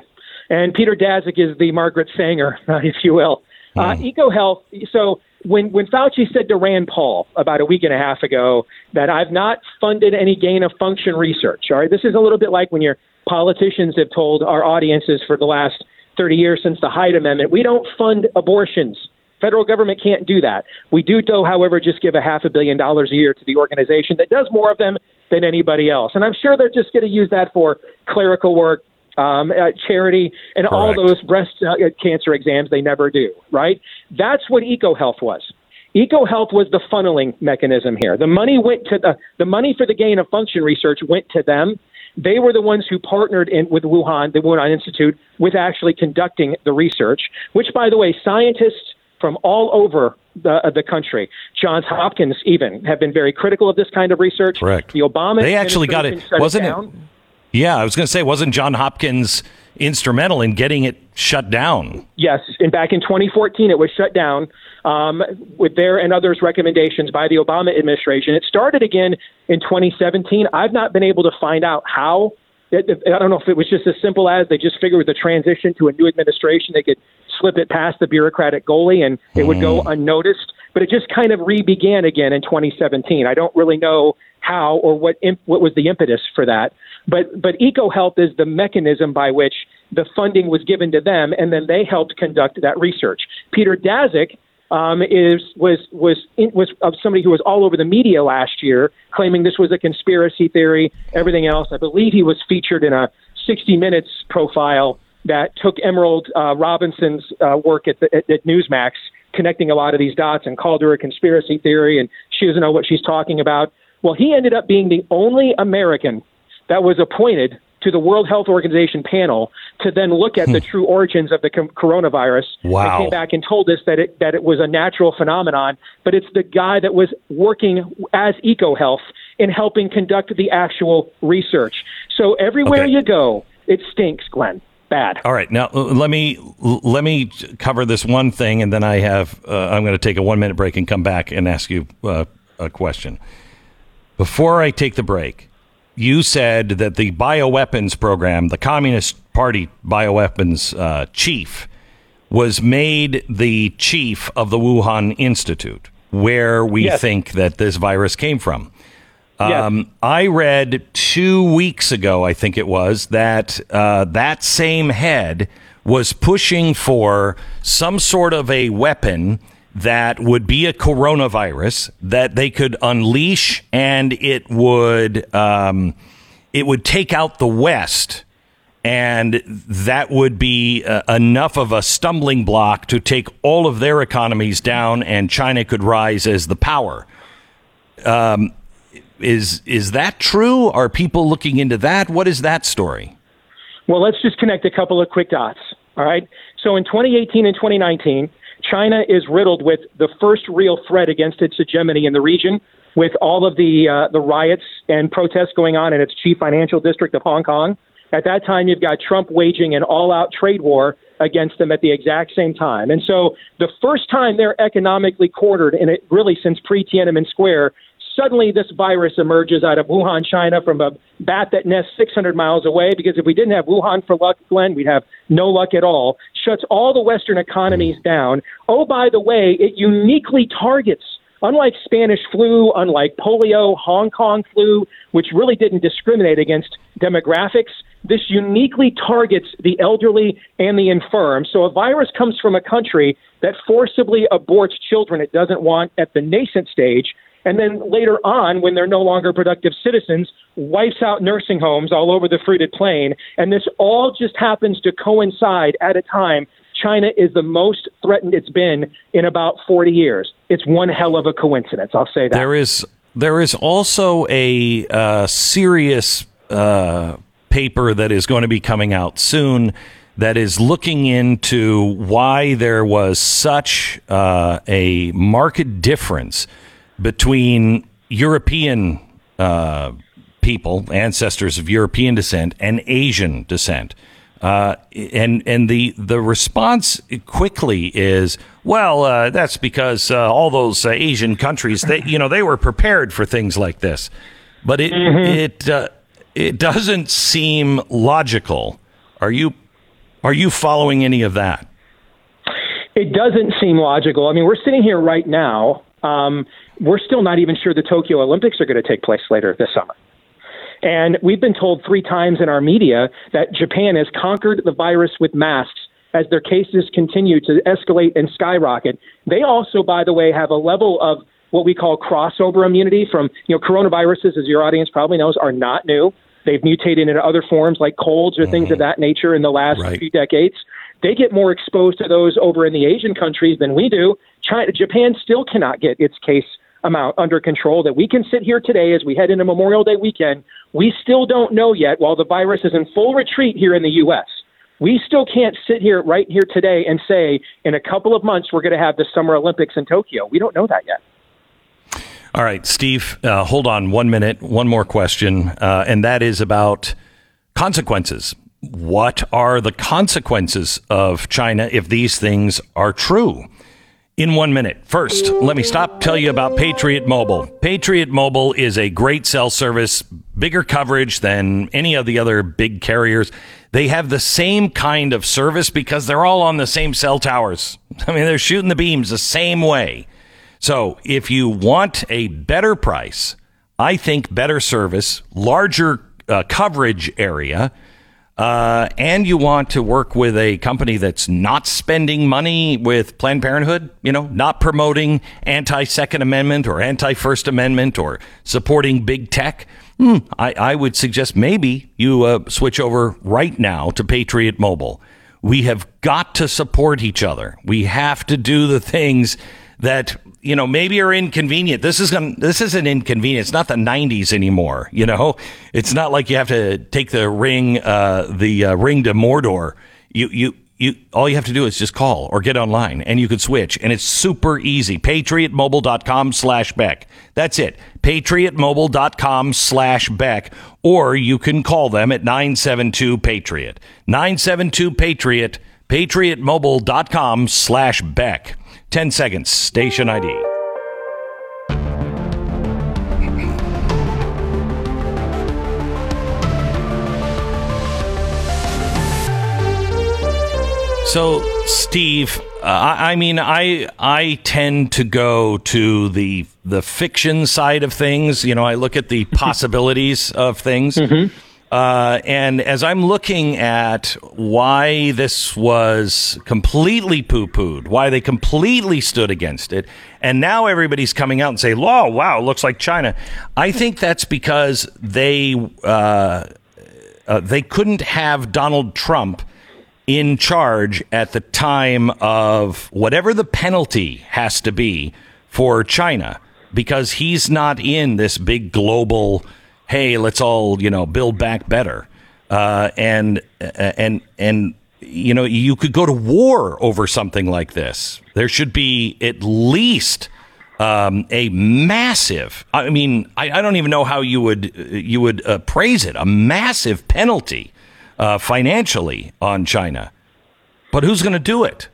And Peter Daszak is the Margaret Sanger, uh, if you will. Uh, EcoHealth, so when, when Fauci said to Rand Paul about a week and a half ago that I've not funded any gain of function research, all right, this is a little bit like when your politicians have told our audiences for the last 30 years since the Hyde Amendment, we don't fund abortions. Federal government can't do that. We do, though, however, just give a half a billion dollars a year to the organization that does more of them than anybody else. And I'm sure they're just going to use that for clerical work, um, uh, charity, and all those breast uh, cancer exams they never do, right? That's what EcoHealth was. EcoHealth was the funneling mechanism here. The money went to the, the money for the gain of function research went to them. They were the ones who partnered in with Wuhan, the Wuhan Institute, with actually conducting the research, which, by the way, scientists from all over the, uh, the country, Johns Hopkins even, have been very critical of this kind of research. Correct. The Obama They actually got it, wasn't down. it? Yeah, I was going to say, wasn't John Hopkins instrumental in getting it shut down? Yes, and back in 2014, it was shut down um, with their and others' recommendations by the Obama administration. It started again in 2017. I've not been able to find out how. I don't know if it was just as simple as they just figured with the transition to a new administration, they could slip it past the bureaucratic goalie and it would go unnoticed. But it just kind of re-began again in 2017. I don't really know how or what imp- what was the impetus for that. But but EcoHealth is the mechanism by which the funding was given to them, and then they helped conduct that research. Peter Daszak um, is was was in, was of somebody who was all over the media last year, claiming this was a conspiracy theory, everything else. I believe he was featured in a 60 Minutes profile that took Emerald uh, Robinson's uh, work at, the, at, at Newsmax, connecting a lot of these dots, and called her a conspiracy theory, and she doesn't know what she's talking about. Well, he ended up being the only American that was appointed to the World Health Organization panel to then look at the true origins of the com- coronavirus. Wow. And came back and told us that it that it was a natural phenomenon, but it's the guy that was working as EcoHealth in helping conduct the actual research. So everywhere Okay. you go, it stinks, Glenn. Bad. All right, now let me let me cover this one thing, and then I have uh, I'm going to take a one minute break and come back and ask you uh, a question. Before I take the break, you said that the bioweapons program, the Communist Party bioweapons uh, chief, was made the chief of the Wuhan Institute, where we Yes. think that this virus came from. Yes. Um, I read two weeks ago, I think it was, that uh, that same head was pushing for some sort of a weapon that would be a coronavirus that they could unleash, and it would um, it would take out the West, and that would be uh, enough of a stumbling block to take all of their economies down, and China could rise as the power. Um, is is that true? Are people looking into that? What is that story? Well, let's just connect a couple of quick dots. All right. So in 2018 and 2019, China is riddled with the first real threat against its hegemony in the region, with all of the uh, the riots and protests going on in its chief financial district of Hong Kong. At that time, you've got Trump waging an all-out trade war against them at the exact same time. And so, the first time they're economically quartered, in it really since pre-Tiananmen Square, suddenly this virus emerges out of Wuhan, China, from a bat that nests 600 miles away. Because if we didn't have Wuhan for luck, Glenn, we'd have no luck at all. Shuts all the Western economies mm. down. Oh, by the way, it uniquely targets. Unlike Spanish flu, unlike polio, Hong Kong flu, which really didn't discriminate against demographics, this uniquely targets the elderly and the infirm. So a virus comes from a country that forcibly aborts children it doesn't want at the nascent stage and then later on, when they're no longer productive citizens, wipes out nursing homes all over the fruited plain. And this all just happens to coincide at a time China is the most threatened it's been in about 40 years. It's one hell of a coincidence, I'll say that. There is there is also a uh, serious uh, paper that is going to be coming out soon that is looking into why there was such uh, a marked difference between European uh, people, ancestors of European descent, and Asian descent. Uh, and and the the response quickly is well uh, that's because uh, all those uh, Asian countries they you know they were prepared for things like this, but it it uh, it doesn't seem logical. Are you are you following any of that? It doesn't seem logical. I mean, we're sitting here right now. Um, we're still not even sure the Tokyo Olympics are going to take place later this summer. And we've been told three times in our media that Japan has conquered the virus with masks as their cases continue to escalate and skyrocket. They also, by the way, have a level of what we call crossover immunity from, you know, coronaviruses, as your audience probably knows, are not new. They've mutated into other forms like colds or things of mm-hmm. that nature in the last Right. few decades. They get more exposed to those over in the Asian countries than we do. China, Japan still cannot get its case amount under control. That we can sit here today as we head into Memorial Day weekend. We still don't know yet, while the virus is in full retreat here in the U.S. We still can't sit here right here today and say in a couple of months we're going to have the Summer Olympics in Tokyo. We don't know that yet. All right, Steve, uh, hold on one minute. One more question, uh, and that is about consequences. What are the consequences of China if these things are true? In one minute. First, let me stop, tell you about Patriot Mobile. Patriot Mobile is a great cell service, bigger coverage than any of the other big carriers. They have the same kind of service because they're all on the same cell towers. I mean, they're shooting the beams the same way. So if you want a better price, I think better service, larger uh, coverage area, uh, and you want to work with a company that's not spending money with Planned Parenthood, you know, not promoting anti Second Amendment or anti First Amendment or supporting big tech, hmm, I, I would suggest maybe you uh, switch over right now to Patriot Mobile. We have got to support each other. We have to do the things that you know maybe are inconvenient. This is gonna, this is an inconvenience. It's not the '90s anymore. You know, it's not like you have to take the ring uh, the uh, ring to Mordor. You you. You, all you have to do is just call or get online and you could switch and it's super easy. Patriotmobile.com slash Beck. That's it. Patriotmobile.com slash Beck. Or you can call them at 972 Patriot. 972 Patriot. Patriotmobile.com slash Beck. 10 seconds. Station ID. So, Steve, uh, I, I mean, I I tend to go to the the fiction side of things. You know, I look at the possibilities of things. Uh, and as I'm looking at why this was completely poo pooed, why they completely stood against it, and now everybody's coming out and say, "Oh, wow, looks like China." I think that's because they uh, uh, they couldn't have Donald Trump in charge at the time of whatever the penalty has to be for China because he's not in this big global hey let's all you know build back better uh, and and and you know you could go to war over something like this there should be at least um, a massive i mean I, I don't even know how you would you would uh, praise it a massive penalty uh, financially on China. But who's going to do it?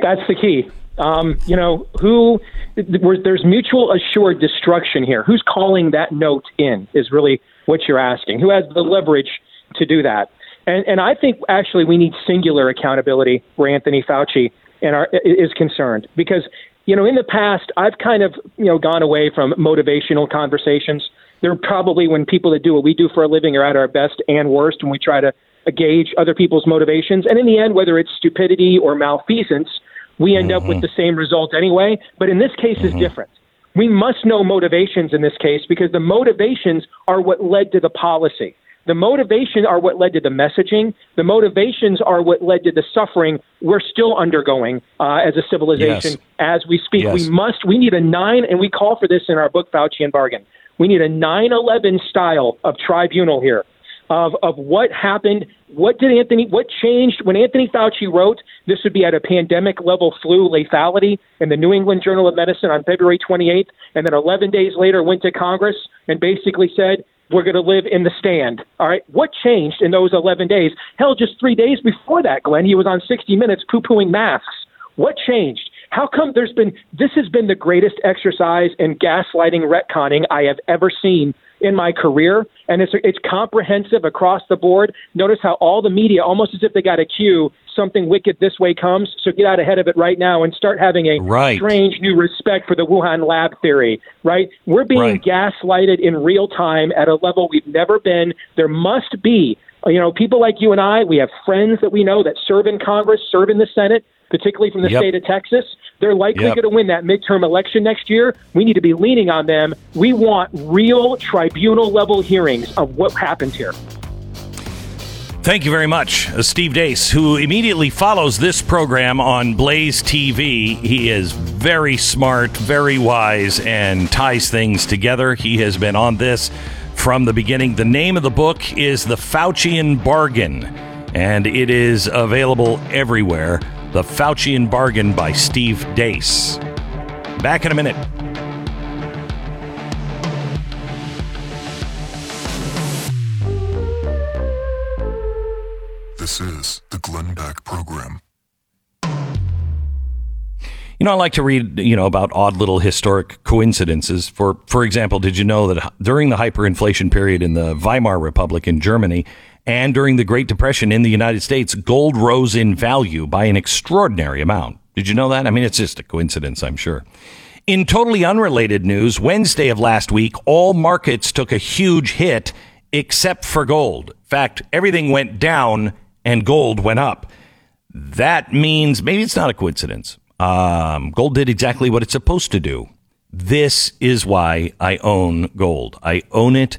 That's the key. Um, you know, who there's mutual assured destruction here. Who's calling that note in is really what you're asking. Who has the leverage to do that? And, and I think actually we need singular accountability where Anthony Fauci and our, is concerned because you know in the past I've kind of you know gone away from motivational conversations. They're probably when people that do what we do for a living are at our best and worst when we try to gauge other people's motivations. And in the end, whether it's stupidity or malfeasance, we end up with the same result anyway. But in this case, is different. We must know motivations in this case because the motivations are what led to the policy. The motivation are what led to the messaging. The motivations are what led to the suffering we're still undergoing uh, as a civilization Yes. as we speak. Yes. We must. We need a nine, and we call for this in our book, Faucian Bargain. We need a 9/11 style of tribunal here, of of what happened. What did Anthony? What changed when Anthony Fauci wrote this would be at a pandemic level flu lethality in the New England Journal of Medicine on February 28th, and then 11 days later went to Congress and basically said we're going to live in the stand. All right. What changed in those 11 days? Hell, just three days before that, Glenn, he was on 60 Minutes poo pooing masks. What changed? How come there's been this has been the greatest exercise in gaslighting retconning I have ever seen in my career, and it's it's comprehensive across the board. Notice how all the media, almost as if they got a cue, something wicked this way comes. So get out ahead of it right now and start having a Right. strange new respect for the Wuhan lab theory. Right? We're being Right. gaslighted in real time at a level we've never been. There must be, you know, people like you and I. We have friends that we know that serve in Congress, serve in the Senate, particularly from the Yep. state of Texas. They're likely Yep. going to win that midterm election next year. We need to be leaning on them. We want real tribunal level hearings of what happened here. Thank you very much, uh, Steve Deace, who immediately follows this program on Blaze TV. He is very smart, very wise, and ties things together. He has been on this from the beginning. The name of the book is The Faucian Bargain, and it is available everywhere. The Faucian Bargain by Steve Deace. Back in a minute. This is the Glenn Beck Program. You know, I like to read, you know, about odd little historic coincidences. For for example, did you know that during the hyperinflation period in the Weimar Republic in Germany and during the Great Depression in the United States, gold rose in value by an extraordinary amount. Did you know that? I mean, it's just a coincidence, I'm sure. In totally unrelated news, Wednesday of last week, all markets took a huge hit except for gold. In fact, everything went down and gold went up. That means maybe it's not a coincidence. Um, gold did exactly what it's supposed to do. This is why I own gold. I own it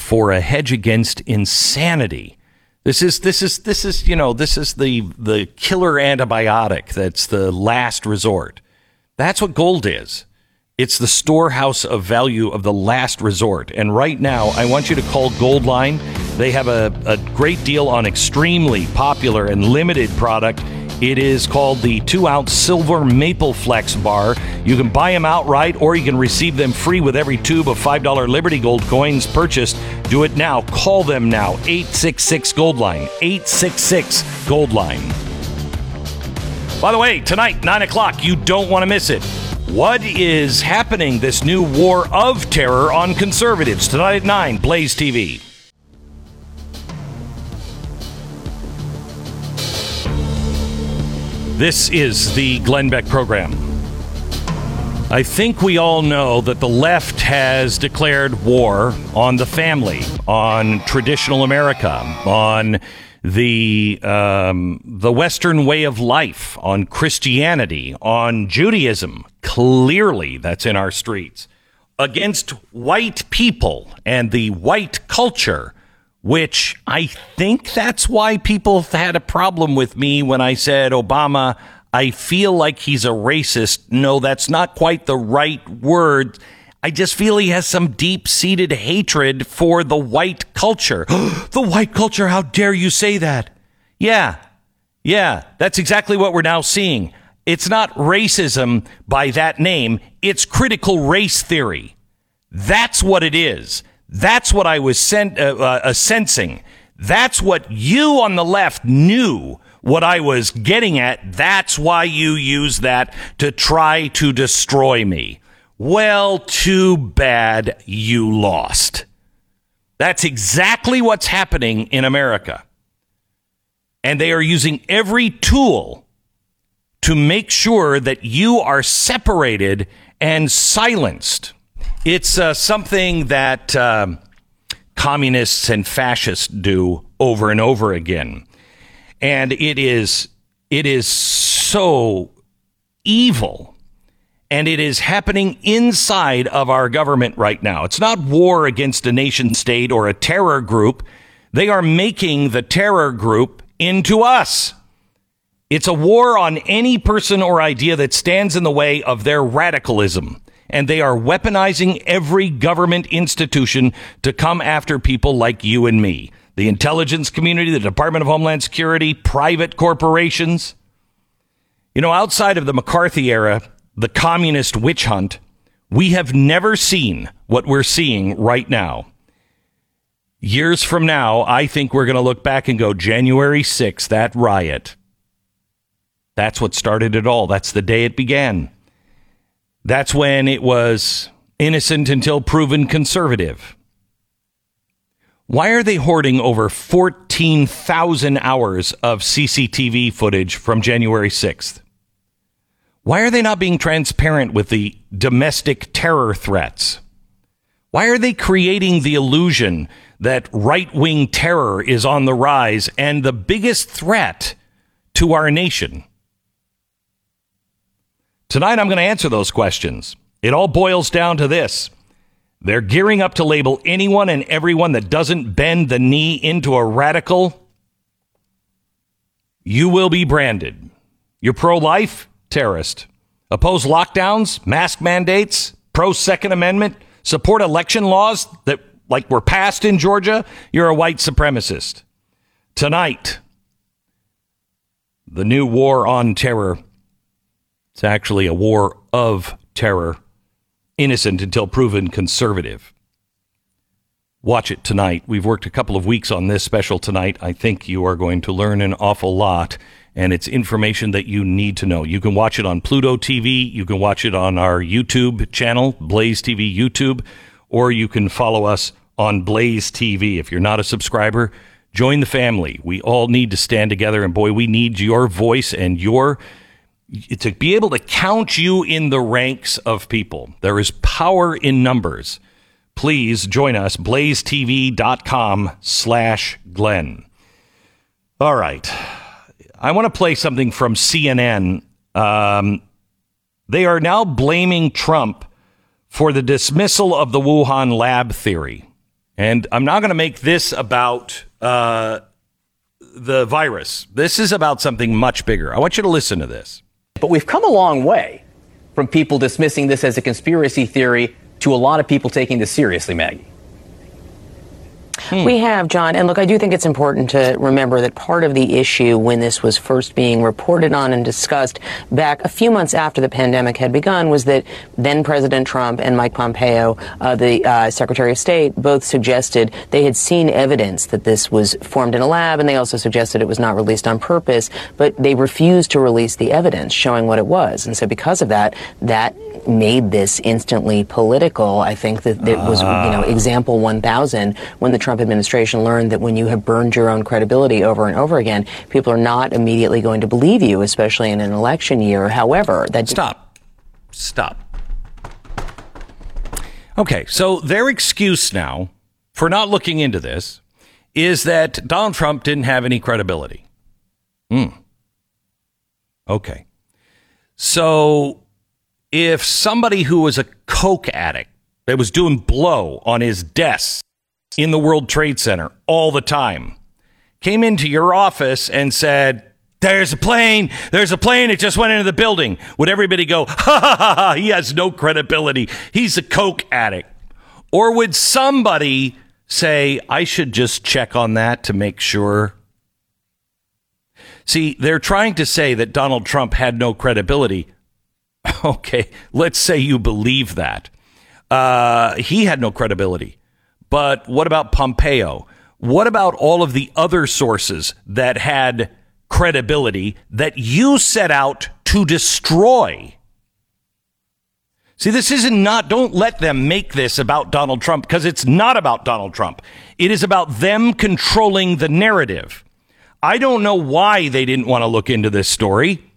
for a hedge against insanity. This is this is this is you know this is the the killer antibiotic that's the last resort. That's what gold is. It's the storehouse of value of the last resort. And right now, I want you to call Goldline. They have a, a great deal on extremely popular and limited product. It is called the two ounce silver maple flex bar. You can buy them outright or you can receive them free with every tube of $5 Liberty Gold coins purchased. Do it now. Call them now. 866 Goldline. 866 Goldline. By the way, tonight, 9 o'clock, you don't want to miss it. What is happening this new war of terror on conservatives? Tonight at 9, Blaze TV. This is the Glenn Beck program. I think we all know that the left has declared war on the family, on traditional America, on the um, the Western way of life, on Christianity, on Judaism. Clearly, that's in our streets against white people and the white culture. Which I think that's why people had a problem with me when I said Obama. I feel like he's a racist. No, that's not quite the right word. I just feel he has some deep seated hatred for the white culture. the white culture, how dare you say that? Yeah, yeah, that's exactly what we're now seeing. It's not racism by that name, it's critical race theory. That's what it is. That's what I was sen- uh, uh, uh, sensing. That's what you on the left knew what I was getting at. That's why you use that to try to destroy me. Well, too bad you lost. That's exactly what's happening in America. And they are using every tool to make sure that you are separated and silenced. It's uh, something that um, communists and fascists do over and over again. And it is it is so evil and it is happening inside of our government right now. It's not war against a nation state or a terror group. They are making the terror group into us. It's a war on any person or idea that stands in the way of their radicalism. And they are weaponizing every government institution to come after people like you and me. The intelligence community, the Department of Homeland Security, private corporations. You know, outside of the McCarthy era, the communist witch hunt, we have never seen what we're seeing right now. Years from now, I think we're going to look back and go, January 6th, that riot. That's what started it all. That's the day it began. That's when it was innocent until proven conservative. Why are they hoarding over 14,000 hours of CCTV footage from January 6th? Why are they not being transparent with the domestic terror threats? Why are they creating the illusion that right wing terror is on the rise and the biggest threat to our nation? Tonight, I'm going to answer those questions. It all boils down to this they're gearing up to label anyone and everyone that doesn't bend the knee into a radical. You will be branded. You're pro life? terrorist. Oppose lockdowns, mask mandates, pro Second Amendment, support election laws that, like, were passed in Georgia, you're a white supremacist. Tonight, the new war on terror. It's actually a war of terror, innocent until proven conservative. Watch it tonight. We've worked a couple of weeks on this special tonight. I think you are going to learn an awful lot and it's information that you need to know. You can watch it on Pluto TV, you can watch it on our YouTube channel, Blaze TV YouTube, or you can follow us on Blaze TV. If you're not a subscriber, join the family. We all need to stand together, and boy, we need your voice and your to be able to count you in the ranks of people. There is power in numbers. Please join us, blazetv.com slash Glenn. All right. I want to play something from CNN. Um, they are now blaming Trump for the dismissal of the Wuhan lab theory. And I'm not going to make this about uh, the virus. This is about something much bigger. I want you to listen to this. But we've come a long way from people dismissing this as a conspiracy theory to a lot of people taking this seriously, Maggie. Hmm. We have, John. And look, I do think it's important to remember that part of the issue when this was first being reported on and discussed back a few months after the pandemic had begun was that then President Trump and Mike Pompeo, uh, the uh, Secretary of State, both suggested they had seen evidence that this was formed in a lab, and they also suggested it was not released on purpose, but they refused to release the evidence showing what it was. And so because of that, that made this instantly political. I think that it was, you know, ah. example 1000 when the Trump Trump administration learned that when you have burned your own credibility over and over again, people are not immediately going to believe you, especially in an election year. However, that stop, stop. Okay, so their excuse now for not looking into this is that Donald Trump didn't have any credibility. Hmm. Okay. So if somebody who was a coke addict that was doing blow on his desk in the World Trade Center all the time came into your office and said, there's a plane. There's a plane. It just went into the building. Would everybody go, ha ha ha ha? He has no credibility. He's a coke addict. Or would somebody say, I should just check on that to make sure? See, they're trying to say that Donald Trump had no credibility. Okay, let's say you believe that. Uh, he had no credibility. But what about Pompeo? What about all of the other sources that had credibility that you set out to destroy? See, this isn't not, don't let them make this about Donald Trump because it's not about Donald Trump. It is about them controlling the narrative. I don't know why they didn't want to look into this story,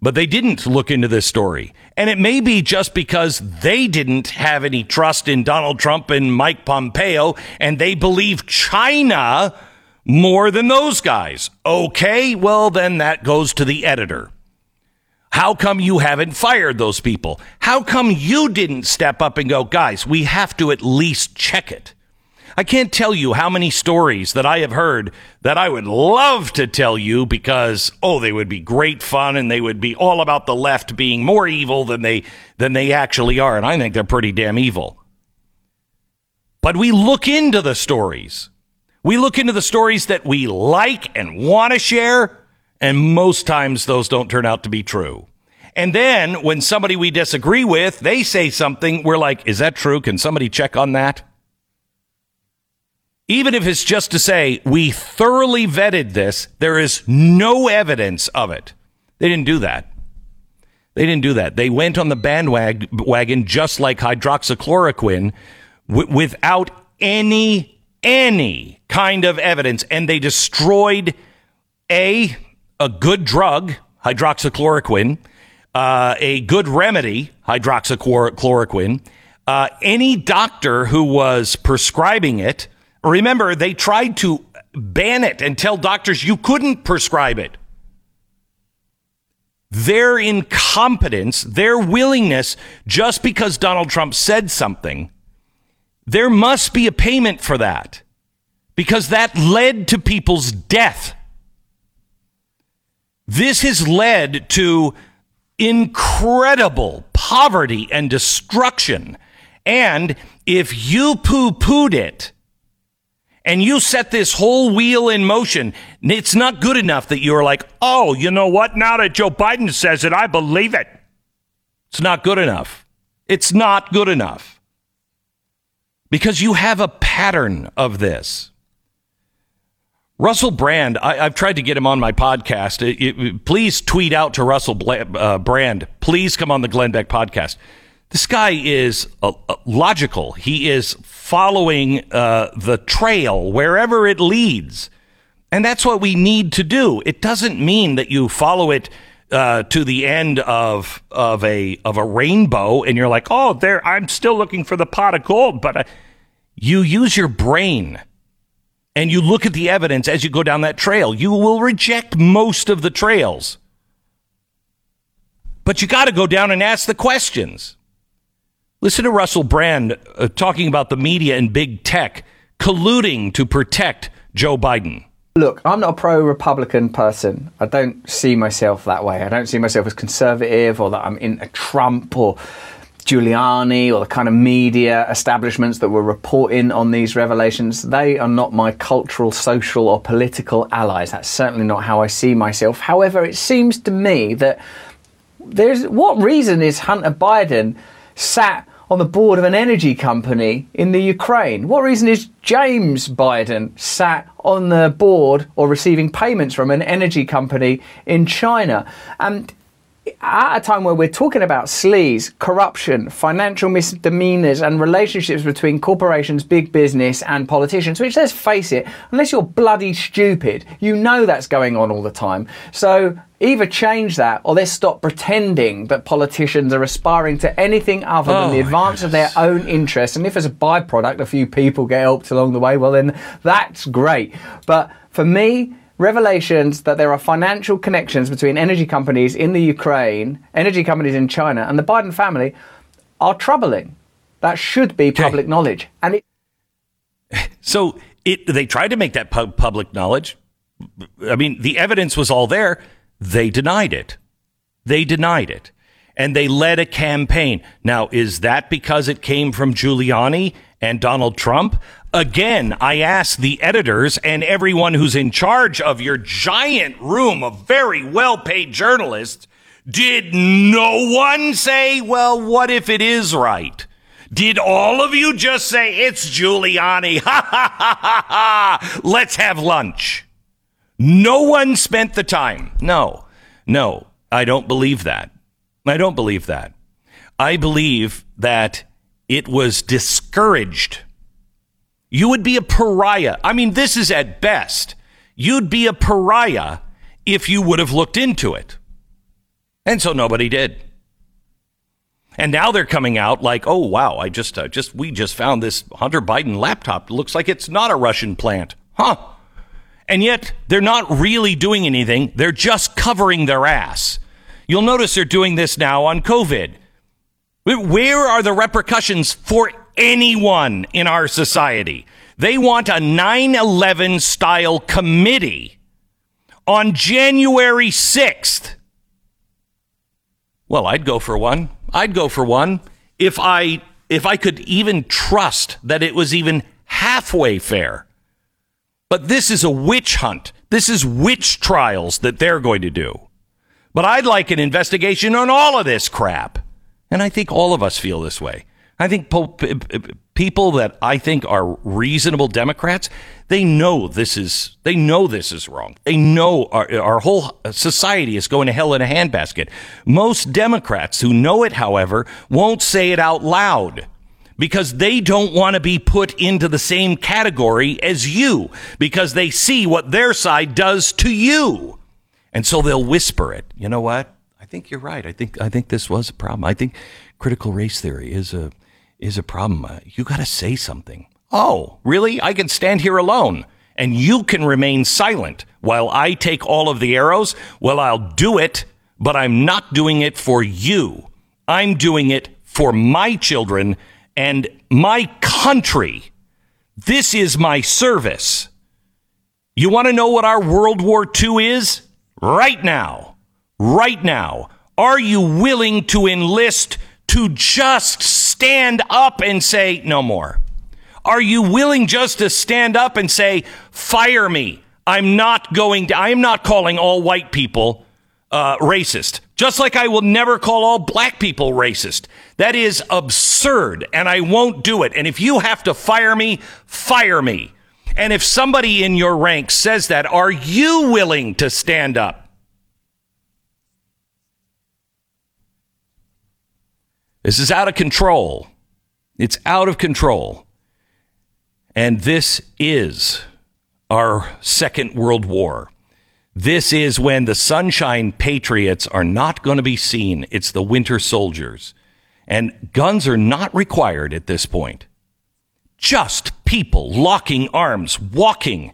but they didn't look into this story. And it may be just because they didn't have any trust in Donald Trump and Mike Pompeo and they believe China more than those guys. Okay, well, then that goes to the editor. How come you haven't fired those people? How come you didn't step up and go, guys, we have to at least check it? I can't tell you how many stories that I have heard that I would love to tell you because oh they would be great fun and they would be all about the left being more evil than they than they actually are and I think they're pretty damn evil. But we look into the stories. We look into the stories that we like and want to share and most times those don't turn out to be true. And then when somebody we disagree with, they say something, we're like, is that true? Can somebody check on that? Even if it's just to say, we thoroughly vetted this, there is no evidence of it. They didn't do that. They didn't do that. They went on the bandwagon just like hydroxychloroquine w- without any, any kind of evidence. And they destroyed A, a good drug, hydroxychloroquine, uh, a good remedy, hydroxychloroquine. Uh, any doctor who was prescribing it, remember, they tried to ban it and tell doctors you couldn't prescribe it. Their incompetence, their willingness, just because Donald Trump said something, there must be a payment for that because that led to people's death. This has led to incredible poverty and destruction. And if you poo pooed it and you set this whole wheel in motion, it's not good enough that you're like, oh, you know what? Now that Joe Biden says it, I believe it. It's not good enough. It's not good enough. Because you have a pattern of this. Russell Brand, I, have tried to get him on my podcast. It, it, please tweet out to Russell Bla- uh, Brand. Please come on the Glenn Beck podcast. This guy is uh, uh, logical. He is following uh, the trail wherever it leads. And that's what we need to do. It doesn't mean that you follow it uh, to the end of of a of a rainbow and you're like, "Oh, there I'm still looking for the pot of gold." But uh, you use your brain and you look at the evidence as you go down that trail, you will reject most of the trails. But you got to go down and ask the questions. Listen to Russell Brand uh, talking about the media and big tech colluding to protect Joe Biden. Look, I'm not a pro Republican person. I don't see myself that way. I don't see myself as conservative or that I'm in a Trump or Giuliani or the kind of media establishments that were reporting on these revelations, they are not my cultural, social, or political allies. That's certainly not how I see myself. However, it seems to me that there's what reason is Hunter Biden sat on the board of an energy company in the Ukraine? What reason is James Biden sat on the board or receiving payments from an energy company in China? And at a time where we're talking about sleaze, corruption, financial misdemeanors, and relationships between corporations, big business, and politicians, which let's face it, unless you're bloody stupid, you know that's going on all the time. So either change that or let's stop pretending that politicians are aspiring to anything other than Oh, the my advance of their own interests. And if as a byproduct a few people get helped along the way, well, then that's great. But for me, revelations that there are financial connections between energy companies in the Ukraine, energy companies in China, and the Biden family are troubling. That should be public knowledge. And it So it they tried to make that pub- public knowledge. I mean, the evidence was all there. They denied it. They denied it. And they led a campaign. Now, is that because it came from Giuliani and Donald Trump? Again, I ask the editors and everyone who's in charge of your giant room of very well paid journalists did no one say, well, what if it is right? Did all of you just say it's Giuliani? Ha ha ha ha ha! Let's have lunch. No one spent the time. No, no, I don't believe that. I don't believe that. I believe that it was discouraged. You would be a pariah. I mean, this is at best. You'd be a pariah if you would have looked into it. And so nobody did. And now they're coming out like, "Oh wow, I just uh, just we just found this Hunter Biden laptop. It looks like it's not a Russian plant." Huh? And yet they're not really doing anything. They're just covering their ass. You'll notice they're doing this now on COVID. Where are the repercussions for anyone in our society? They want a 9 11 style committee on January 6th. Well, I'd go for one. I'd go for one if I if I could even trust that it was even halfway fair. But this is a witch hunt. This is witch trials that they're going to do. But I'd like an investigation on all of this crap. And I think all of us feel this way. I think people that I think are reasonable Democrats, they know this is they know this is wrong. They know our, our whole society is going to hell in a handbasket. Most Democrats who know it, however, won't say it out loud because they don't want to be put into the same category as you because they see what their side does to you. And so they'll whisper it. You know what? I think you're right. I think I think this was a problem. I think critical race theory is a is a problem. Uh, you got to say something. Oh, really? I can stand here alone and you can remain silent while I take all of the arrows? Well, I'll do it, but I'm not doing it for you. I'm doing it for my children and my country. This is my service. You want to know what our World War II is? Right now. Right now. Are you willing to enlist to just stand up and say, no more? Are you willing just to stand up and say, fire me? I'm not going to, I am not calling all white people uh, racist, just like I will never call all black people racist. That is absurd, and I won't do it. And if you have to fire me, fire me. And if somebody in your ranks says that, are you willing to stand up? This is out of control. It's out of control. And this is our Second World War. This is when the Sunshine Patriots are not going to be seen. It's the Winter Soldiers. And guns are not required at this point. Just people locking arms, walking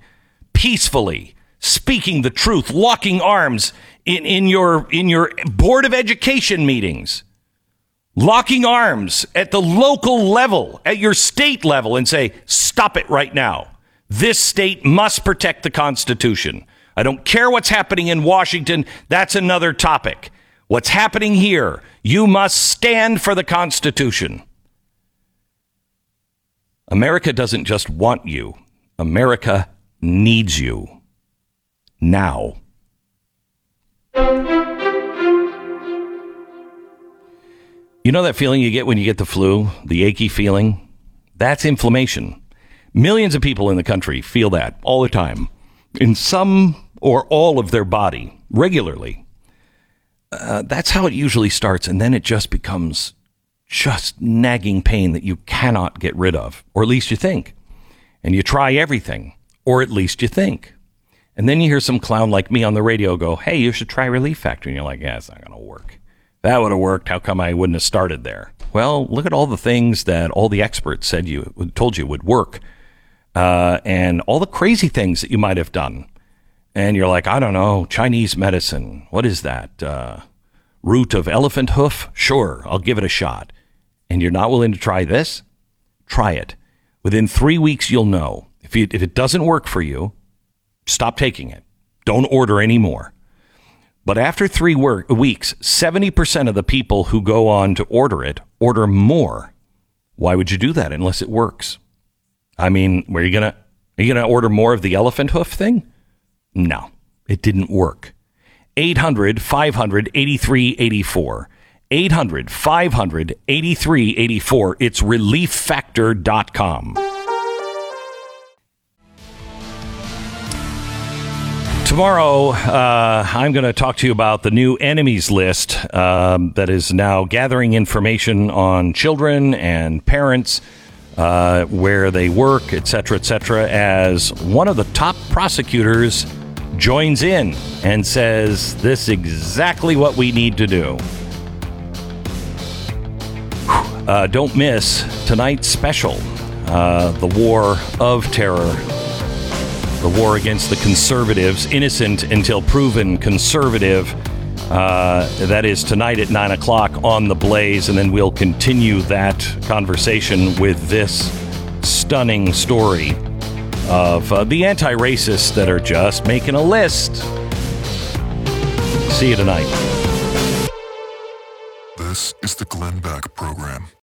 peacefully, speaking the truth, locking arms in, in, your, in your Board of Education meetings, locking arms at the local level, at your state level, and say, stop it right now. This state must protect the Constitution. I don't care what's happening in Washington. That's another topic. What's happening here, you must stand for the Constitution. America doesn't just want you, America needs you now. You know that feeling you get when you get the flu, the achy feeling? That's inflammation. Millions of people in the country feel that all the time in some or all of their body regularly. uh, that's how it usually starts. And then it just becomes just nagging pain that you cannot get rid of, or at least you think. And you try everything, or at least you think. And then you hear some clown like me on the radio go, Hey, you should try Relief Factor. And you're like, Yeah, it's not going to work. That would have worked. How come I wouldn't have started there? Well, look at all the things that all the experts said you told you would work, uh, and all the crazy things that you might have done. And you're like, I don't know, Chinese medicine. What is that? Uh, root of elephant hoof? Sure, I'll give it a shot. And you're not willing to try this? Try it. Within three weeks, you'll know. If, you, if it doesn't work for you, stop taking it. Don't order any more. But after three work, weeks, 70% of the people who go on to order it order more. Why would you do that unless it works? I mean, were you going to, are you going to order more of the elephant hoof thing? No, it didn't work. 800 500 8384. 800 500 8384. It's relieffactor.com. Tomorrow, uh, I'm going to talk to you about the new enemies list um, that is now gathering information on children and parents, uh, where they work, etc., etc. As one of the top prosecutors joins in and says, "This is exactly what we need to do." Uh, don't miss tonight's special, uh, "The War of Terror." The war against the conservatives, innocent until proven conservative. Uh, that is tonight at 9 o'clock on The Blaze, and then we'll continue that conversation with this stunning story of uh, the anti racists that are just making a list. See you tonight. This is the Glenn Beck Program.